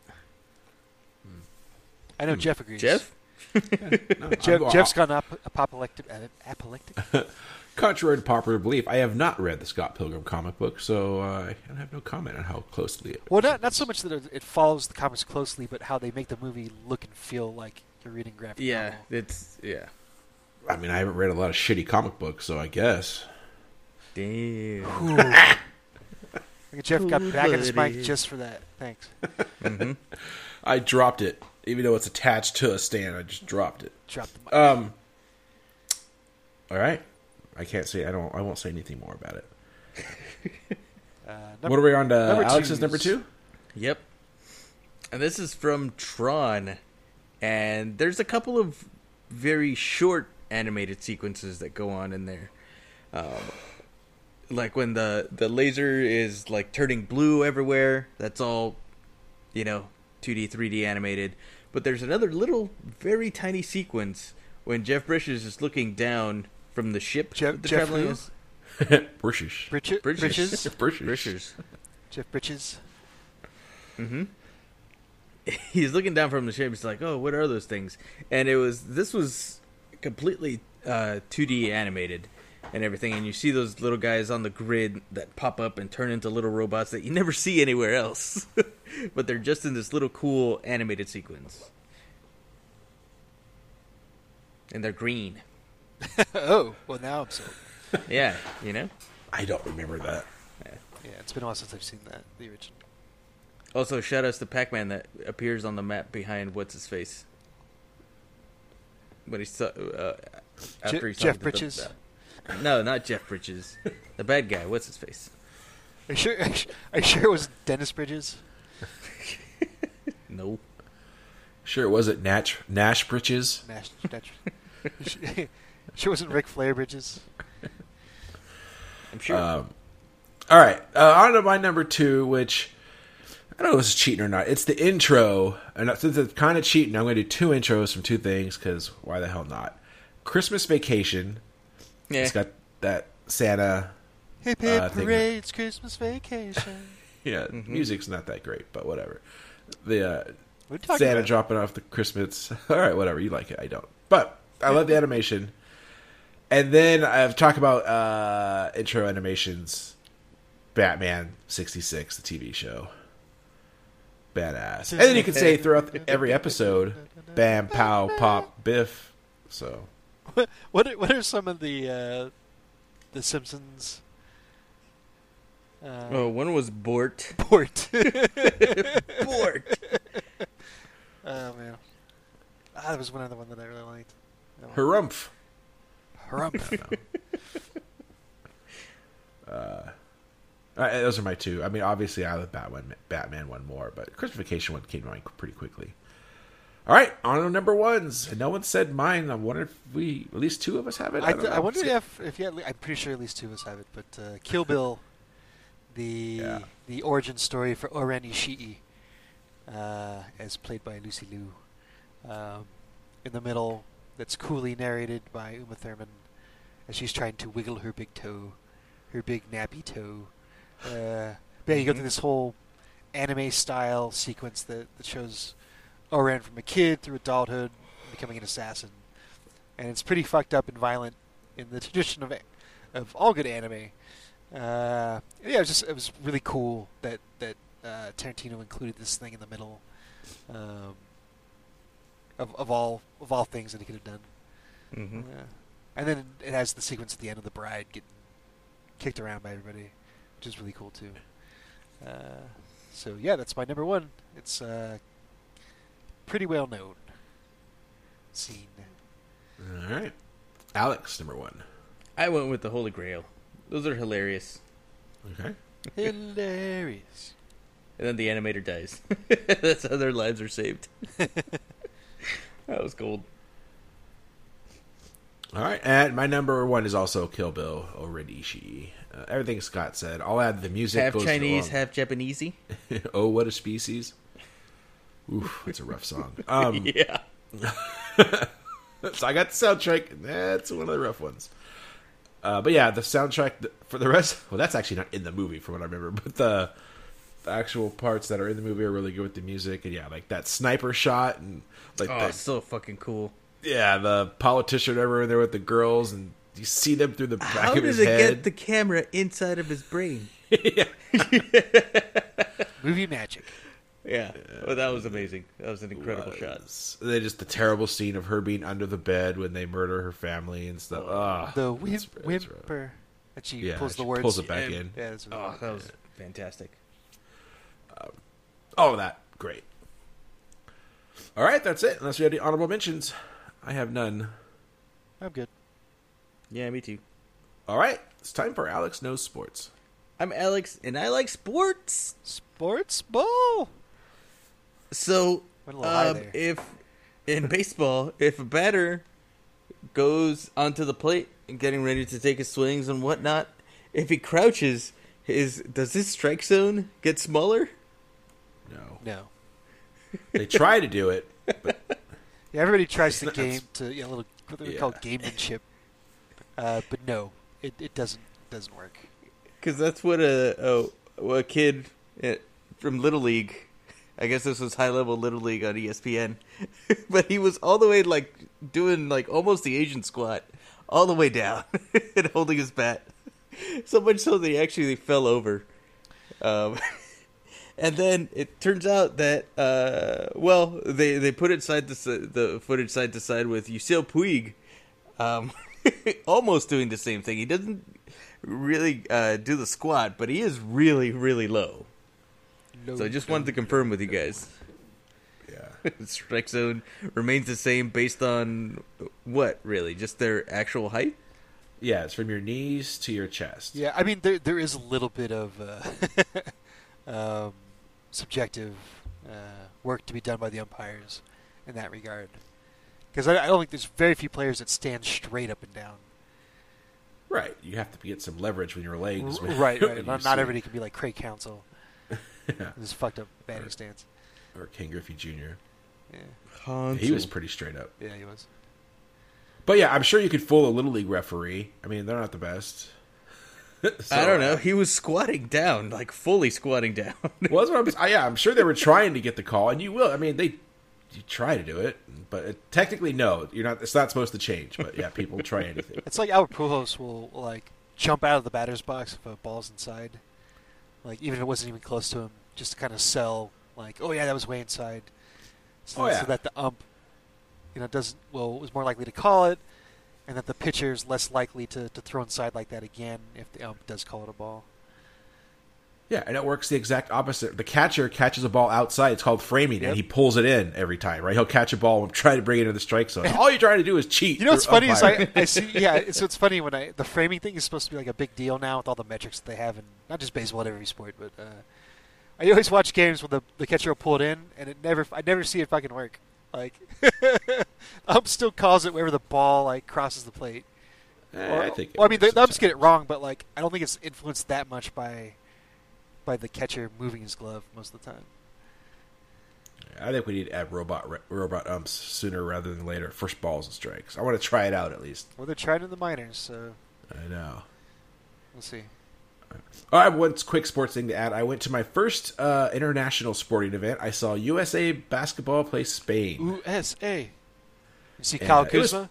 I know Jeff agrees. Jeff? No, Jeff Jeff's gone up apoplectic. Uh, apoplectic. Contrary to popular belief, I have not read the Scott Pilgrim comic book, so uh, I have no comment on how closely it. well, not not so much that it- it follows the comics closely, but how they make the movie look and feel like you're reading graphic Yeah, novel. it's yeah. I mean, I haven't read a lot of shitty comic books, so I guess. Damn. Like, Jeff got back at his mic just for that. Thanks. I dropped it, even though it's attached to a stand. I just dropped it. Drop the mic. Um. All right. I can't say. I don't. I won't say anything more about it. Uh, what are we on to? number Alex's two number two. Yep. And this is from Tron. And there's a couple of very short animated sequences that go on in there. Um, like when the, the laser is like turning blue everywhere. That's all, you know, 2D, 3D animated. But there's another little, very tiny sequence when Jeff Bridges is looking down from the ship. Jeff- that they're Jeff traveling who? as- Bridges. Bridges. Bridges. Jeff Bridges. Mm-hmm. He's looking down from the ship. He's like, "Oh, what are those things?" And it was this was completely uh, 2D animated and everything. And you see those little guys on the grid that pop up and turn into little robots that you never see anywhere else, but they're just in this little cool animated sequence. And they're green. oh, well now I'm sold. Yeah, you know. I don't remember that. Yeah, it's been a while since I've seen that. The original. Also, shout outs to Pac-Man that appears on the map behind what's his face. When he's uh, after Je- he's Jeff talking to the- Bridges? No, not Jeff Bridges. the bad guy. What's his face? Are you sure? Are you sure- are you sure it was Dennis Bridges? No. Sure, it wasn't Nash Nash Britches. Nash, Nash, sure it wasn't Ric Flair Bridges. I'm sure. Um, all right, uh, on to my number two, which I don't know if this is cheating or not. It's the intro, and since it's kind of cheating, I'm going to do two intros from two things because why the hell not? Christmas Vacation. Yeah. It's got that Santa. Hip hip Uh, thing. hooray! It's Christmas vacation. Yeah, music's not that great, but whatever. The uh, What are you talking Santa about? dropping off the Christmas. All right, whatever. You like it. I don't. But I love the animation. And then I've talked about uh, intro animations. Batman 66, the TV show. Badass. And then you can say throughout every episode, bam, pow, pop, biff. So, What what are, what are some of the uh, the Simpsons? Uh, oh, one was Bort. Bort. Bort. oh man, ah, that was one other one that I really liked. One. harumph. Harumph. Uh, those are my two. I mean, obviously, I love Batman, Batman one more, but Christmas Vacation one came to mind pretty quickly. All right, on to number ones. No one said mine. I wonder if we, at least two of us have it. I, th- I wonder if if yeah, I'm pretty sure at least two of us have it. But uh, Kill Bill, the Yeah. the origin story for O-Ren Ishii, uh, as played by Lucy Liu, um, in the middle. That's coolly narrated by Uma Thurman, as she's trying to wiggle her big toe, her big nappy toe. Uh, but yeah, you go through this whole anime style sequence that, that shows O-Ren from a kid through adulthood, becoming an assassin, and it's pretty fucked up and violent in the tradition of of all good anime. Uh, yeah, it was just it was really cool that that uh, Tarantino included this thing in the middle um, of of all of all things that he could have done. hmm Yeah. And then it has the sequence at the end of the bride getting kicked around by everybody, which is really cool too. Uh, so yeah, that's my number one. It's uh, pretty well known scene. All right. Alex, number one. I went with the Holy Grail. Those are hilarious. Okay. Hilarious. And then the animator dies. That's how their lives are saved. that was gold. All right. And my number one is also Kill Bill O-Ren Ishii. Uh, everything Scott said. I'll add the music. half goes Chinese, along. half Japanesey. oh, what a species. Oof, that's a rough song. Um, yeah. so I got the soundtrack. That's one of the rough ones. Uh, but yeah, the soundtrack th- for the rest. Well, that's actually not in the movie, from what I remember. But the actual parts that are in the movie are really good with the music, and yeah, like that sniper shot and like Oh, that, so fucking cool. yeah, the politician over there with the girls, and you see them through the back How of did his it head. get the camera inside of his brain? Movie magic. Yeah, well, that was amazing. That was an incredible shot. was. And then just the terrible scene of her being under the bed when they murder her family and stuff. Ah, The it's- whim- it's rough. whimper. And she Yeah, pulls the she words. pulls it back and- in. Yeah, that's Oh, that was fantastic. All of that, great. All right, that's it. Unless we have any honorable mentions, I have none. I'm good. Yeah, me too. All right, it's time for Alex knows sports. I'm Alex, and I like sports. Sports ball. So, Went a um, if in baseball, if a batter goes onto the plate and getting ready to take his swings and whatnot, if he crouches, his does his strike zone get smaller? No, No. they try to do it. Yeah, everybody tries the game to yeah, a little what they call Yeah. gamemanship. Uh, but no, it, it doesn't doesn't work. Because that's what a, a a kid eh, from Little League. I guess this was high level Little League on ESPN, but he was all the way like doing like almost the Asian squat, all the way down and holding his bat, so much so that he actually fell over. Um, and then it turns out that uh, well, they they put it side to the footage side to side with Yasiel Puig, um, almost doing the same thing. He doesn't really uh, do the squat, but he is really really low. No, So I just wanted to confirm with you guys. Yeah, Strike zone remains the same based on what really? Just their actual height? yeah, it's from your knees to your chest. Yeah, I mean there there is a little bit of uh, um, subjective uh, work to be done by the umpires in that regard. Because I, I don't think there's very few players that stand straight up and down. right. You have to get some leverage when your legs. when- right, right. you Not, not everybody can be like Craig Counsell. Yeah. This fucked up batting stance. or Ken Griffey Jr. Yeah, He was pretty straight up. yeah, he was. But yeah, I'm sure you could fool a little league referee. I mean, they're not the best. So, I don't know. uh, He was squatting down, like fully squatting down. Well, that's what I'm. I, yeah, I'm sure they were trying to get the call, and you will. I mean, they you try to do it, but it, technically, no, you're not. It's not supposed to change. But yeah, people try anything. It's like Albert Pujols will like jump out of the batter's box if a ball's inside, like even if it wasn't even close to him, just to kind of sell like, oh yeah, that was way inside, so, Oh, yeah. so that the ump, you know, doesn't well was more likely to call it, and that the pitcher's less likely to, to throw inside like that again if the ump does call it a ball. Yeah, and it works the exact opposite. The catcher catches a ball outside. It's called framing, Yep. and he pulls it in every time. Right? He'll catch a ball and try to bring it into the strike zone. All you're trying to do is cheat. You know what's funny is. I, I see yeah so it's funny when I the framing thing is supposed to be like a big deal now with all the metrics that they have and not just baseball every sport but uh, I always watch games where the the catcher will pull it in and it never I never see it fucking work like ump still calls it wherever the ball like crosses the plate Eh, or, I think. well, I mean the, the umps get it wrong but like I don't think it's influenced that much by by the catcher moving his glove most of the time I think we need to add robot robot umps sooner rather than later. First balls and strikes. I want to try it out at least. well they're trying in the minors so I know. we'll see All right, one quick sports thing to add. I went to my first uh, international sporting event. I saw USA basketball play Spain. USA you see Kyle was- Kuzma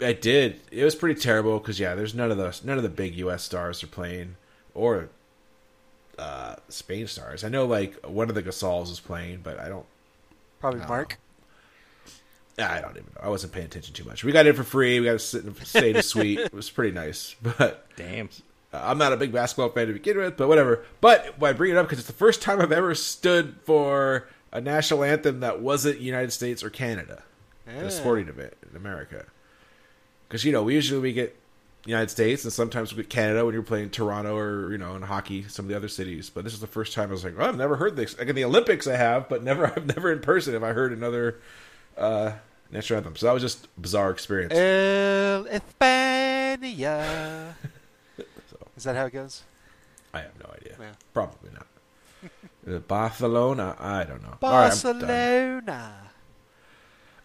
I did. It was pretty terrible because yeah, there's none of the none of the big U.S. stars are playing or uh, Spain stars. I know like one of the Gasols is playing, but I don't. probably No. Marc I don't even know. I wasn't paying attention too much. We got in for free. We got to sit and stay in a suite. It was pretty nice, but Damn. Uh, I'm not a big basketball fan to begin with, but whatever. But I bring it up because it's the first time I've ever stood for a national anthem that wasn't United States or Canada at Yeah. a sporting event in America. Because you know, we usually we get United States and sometimes get Canada when you're playing Toronto or you know in hockey, some of the other cities. But this is the first time I was like, oh, I've never heard this. Like in the Olympics, I have, but never, I've never in person have I heard another uh, national anthem. So that was just a bizarre experience. El España. Is that how it goes? I have no idea. Yeah. Probably not. Uh, Barcelona, I don't know. All right, I'm done. Barcelona.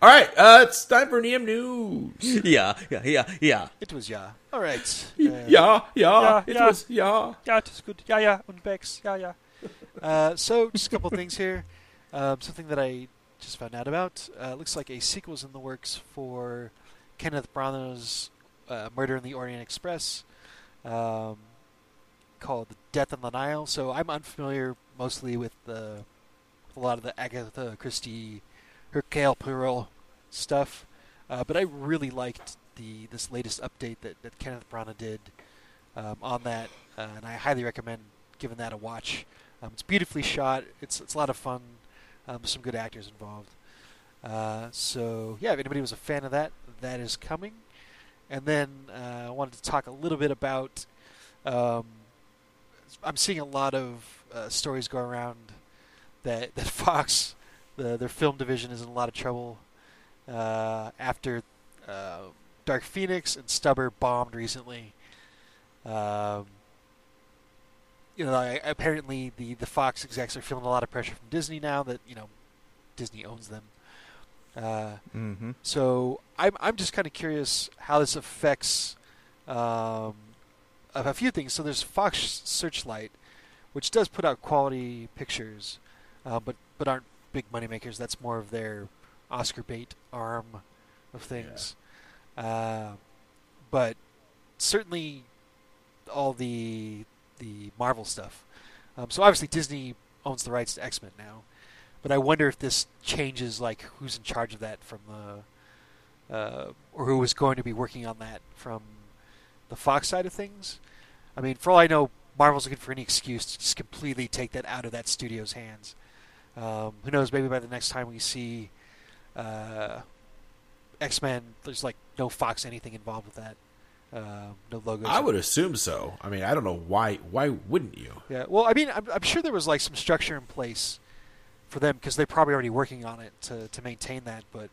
All right, uh, it's time for Neum News. Yeah, yeah, yeah, yeah. It was ja. All right. Uh, yeah, yeah, yeah, it yeah. was yeah. Ja, it is good. Ja, ja, und Bex. Ja, ja. Uh, so, just a couple things here. Um, something that I just found out about. Uh, looks like a sequel's in the works for Kenneth Branagh's uh, Murder in the Orient Express, um, called Death on the Nile. So, I'm unfamiliar mostly with the with a lot of the Agatha Christie, Hercule Poirot stuff, uh, but I really liked the this latest update that, that Kenneth Branagh did um, on that, uh, and I highly recommend giving that a watch. Um, it's beautifully shot. It's it's a lot of fun. Um, some good actors involved. Uh, so yeah, if anybody was a fan of that, that is coming. And then uh, I wanted to talk a little bit about. Um, I'm seeing a lot of uh, stories go around that that Fox, the, their film division, is in a lot of trouble uh, after uh, Dark Phoenix and Stuber bombed recently. Um, you know, I, apparently the, the Fox execs are feeling a lot of pressure from Disney now that you know Disney owns them. Uh, Mm-hmm. so I'm I'm just kind of curious how this affects um, a few things. So there's Fox Searchlight, which does put out quality pictures, uh, but but aren't big money makers. That's more of their Oscar bait arm of things. Uh, but certainly all the the Marvel stuff. Um, so obviously Disney owns the rights to X Men now, but I wonder if this changes like who's in charge of that from the uh, or who was going to be working on that from the Fox side of things. I mean, for all I know, Marvel's looking for any excuse to just completely take that out of that studio's hands. Um, who knows? Maybe by the next time we see uh, X Men, there's like no Fox anything involved with that. Uh, no logos. I would assume so. I mean, I don't know why. Why wouldn't you? Yeah. Well, I mean, I'm, I'm sure there was like some structure in place for them because they're probably already working on it to, to maintain that, but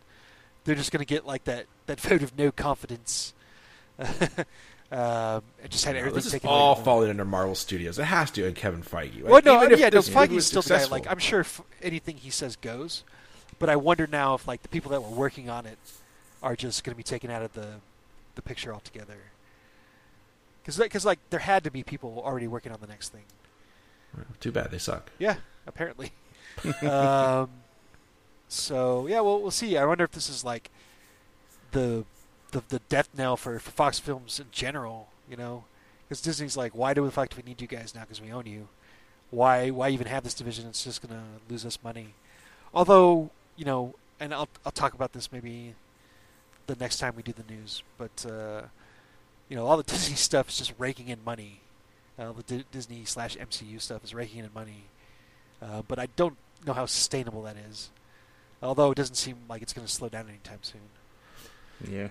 they're just going to get like that, that vote of no confidence. um, and just had everything this is taken all falling under Marvel Studios. It has to, and Kevin Feige. Like, Well, no, I mean, yeah, no, this movie Feige's was still the guy. Like, I'm sure if anything he says goes, but I wonder now if like the people that were working on it are just going to be taken out of the the picture altogether. Because, because like, there had to be people already working on the next thing. Too bad they suck. Yeah, apparently. um, so yeah, well, we'll see. I wonder if this is like the the, the death knell for, for Fox Films in general. You know, because Disney's like, why do the fuck do we need you guys now? Because we own you. Why why even have this division? It's just gonna lose us money. Although you know, and I'll I'll talk about this maybe the next time we do the news. But uh, you know, all the Disney stuff is just raking in money. Uh, the D- Disney slash MCU stuff is raking in money, uh, but I don't know how sustainable that is. Although it doesn't seem like it's going to slow down anytime soon. Yeah.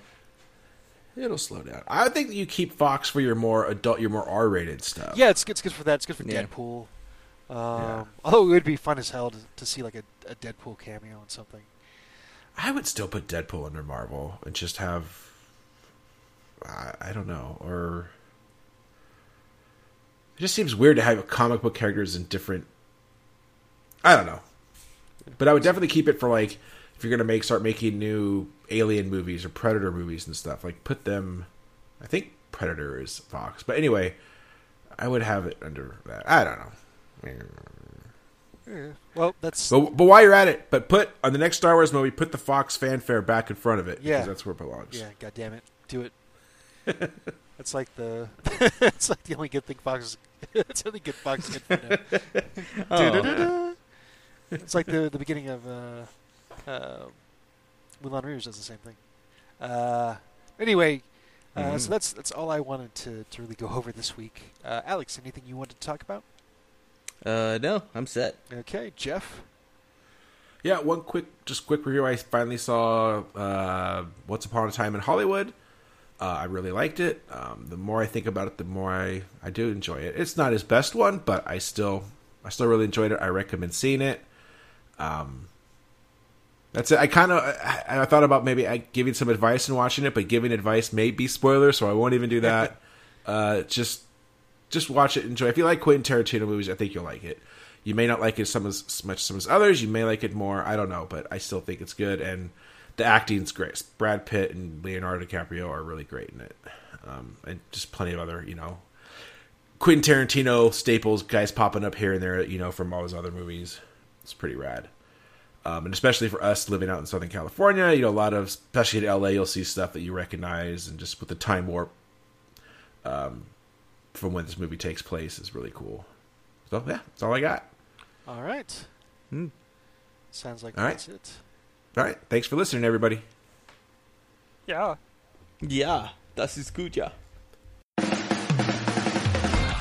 It'll slow down. I think you keep Fox for your more adult, your more R-rated stuff. Yeah, it's, it's good for that. It's good for Yeah. Deadpool. Um, Yeah. Although it would be fun as hell to, to see like a, a Deadpool cameo on something. I would still put Deadpool under Marvel and just have, I, I don't know, or it just seems weird to have comic book characters in different. I don't know, but I would definitely keep it for like if you're gonna make start making new Alien movies or Predator movies and stuff. Like put them. I think Predator is Fox, but anyway, I would have it under that. I don't know. Yeah. Well, that's But, but while you're at it, but put on the next Star Wars movie, put the Fox fanfare back in front of it. Yeah. because that's where it belongs. yeah. God damn it, do it. That's like the. it's like the only good thing Fox. Is, it's the only good Fox is good for now. Oh, It's like the the beginning of uh, uh, Moulin Rouge does the same thing. Uh, anyway, uh, Mhm. so that's that's all I wanted to, to really go over this week. Uh, Alex, anything you wanted to talk about? Uh, no, I'm set. Okay, Jeff. Yeah, one quick, just quick review. I finally saw uh, Once Upon a Time in Hollywood. Uh, I really liked it. Um, the more I think about it, the more I, I do enjoy it. It's not his best one, but I still I still really enjoyed it. I recommend seeing it. Um, that's it. I kind of I, I thought about maybe I giving some advice and watching it, but giving advice may be spoiler, so I won't even do that. uh, just just watch it, enjoy. If you like Quentin Tarantino movies, I think you'll like it. You may not like it some as, as much as some as others. You may like it more. I don't know, but I still think it's good, and the acting's great. Brad Pitt and Leonardo DiCaprio are really great in it, um, and just plenty of other you know Quentin Tarantino staples, guys popping up here and there, you know, from all his other movies. It's pretty rad. Um, and especially for us living out in Southern California, you know, a lot of, especially in LA, you'll see stuff that you recognize, and just with the time warp um, from when this movie takes place is really cool. So yeah, that's all I got. All right. Hmm. Sounds like All right. that's it. All right, thanks for listening, everybody. Yeah. Yeah, das ist gut, ja.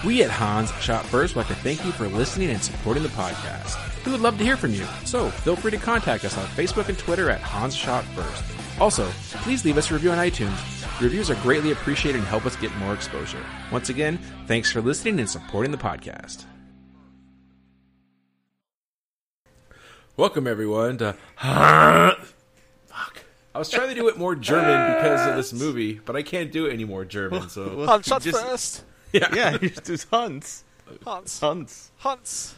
We at Hans Shot First would like to thank you for listening and supporting the podcast. We would love to hear from you, so feel free to contact us on Facebook and Twitter at Hans Shot First. Also, please leave us a review on iTunes. Reviews are greatly appreciated and help us get more exposure. Once again, thanks for listening and supporting the podcast. Welcome everyone to Fuck. I was trying to do it more German because of this movie, but I can't do it any more German. So Well, Hans, shots just- first. Yeah, you just do Hans. Hans. Hans. Hans.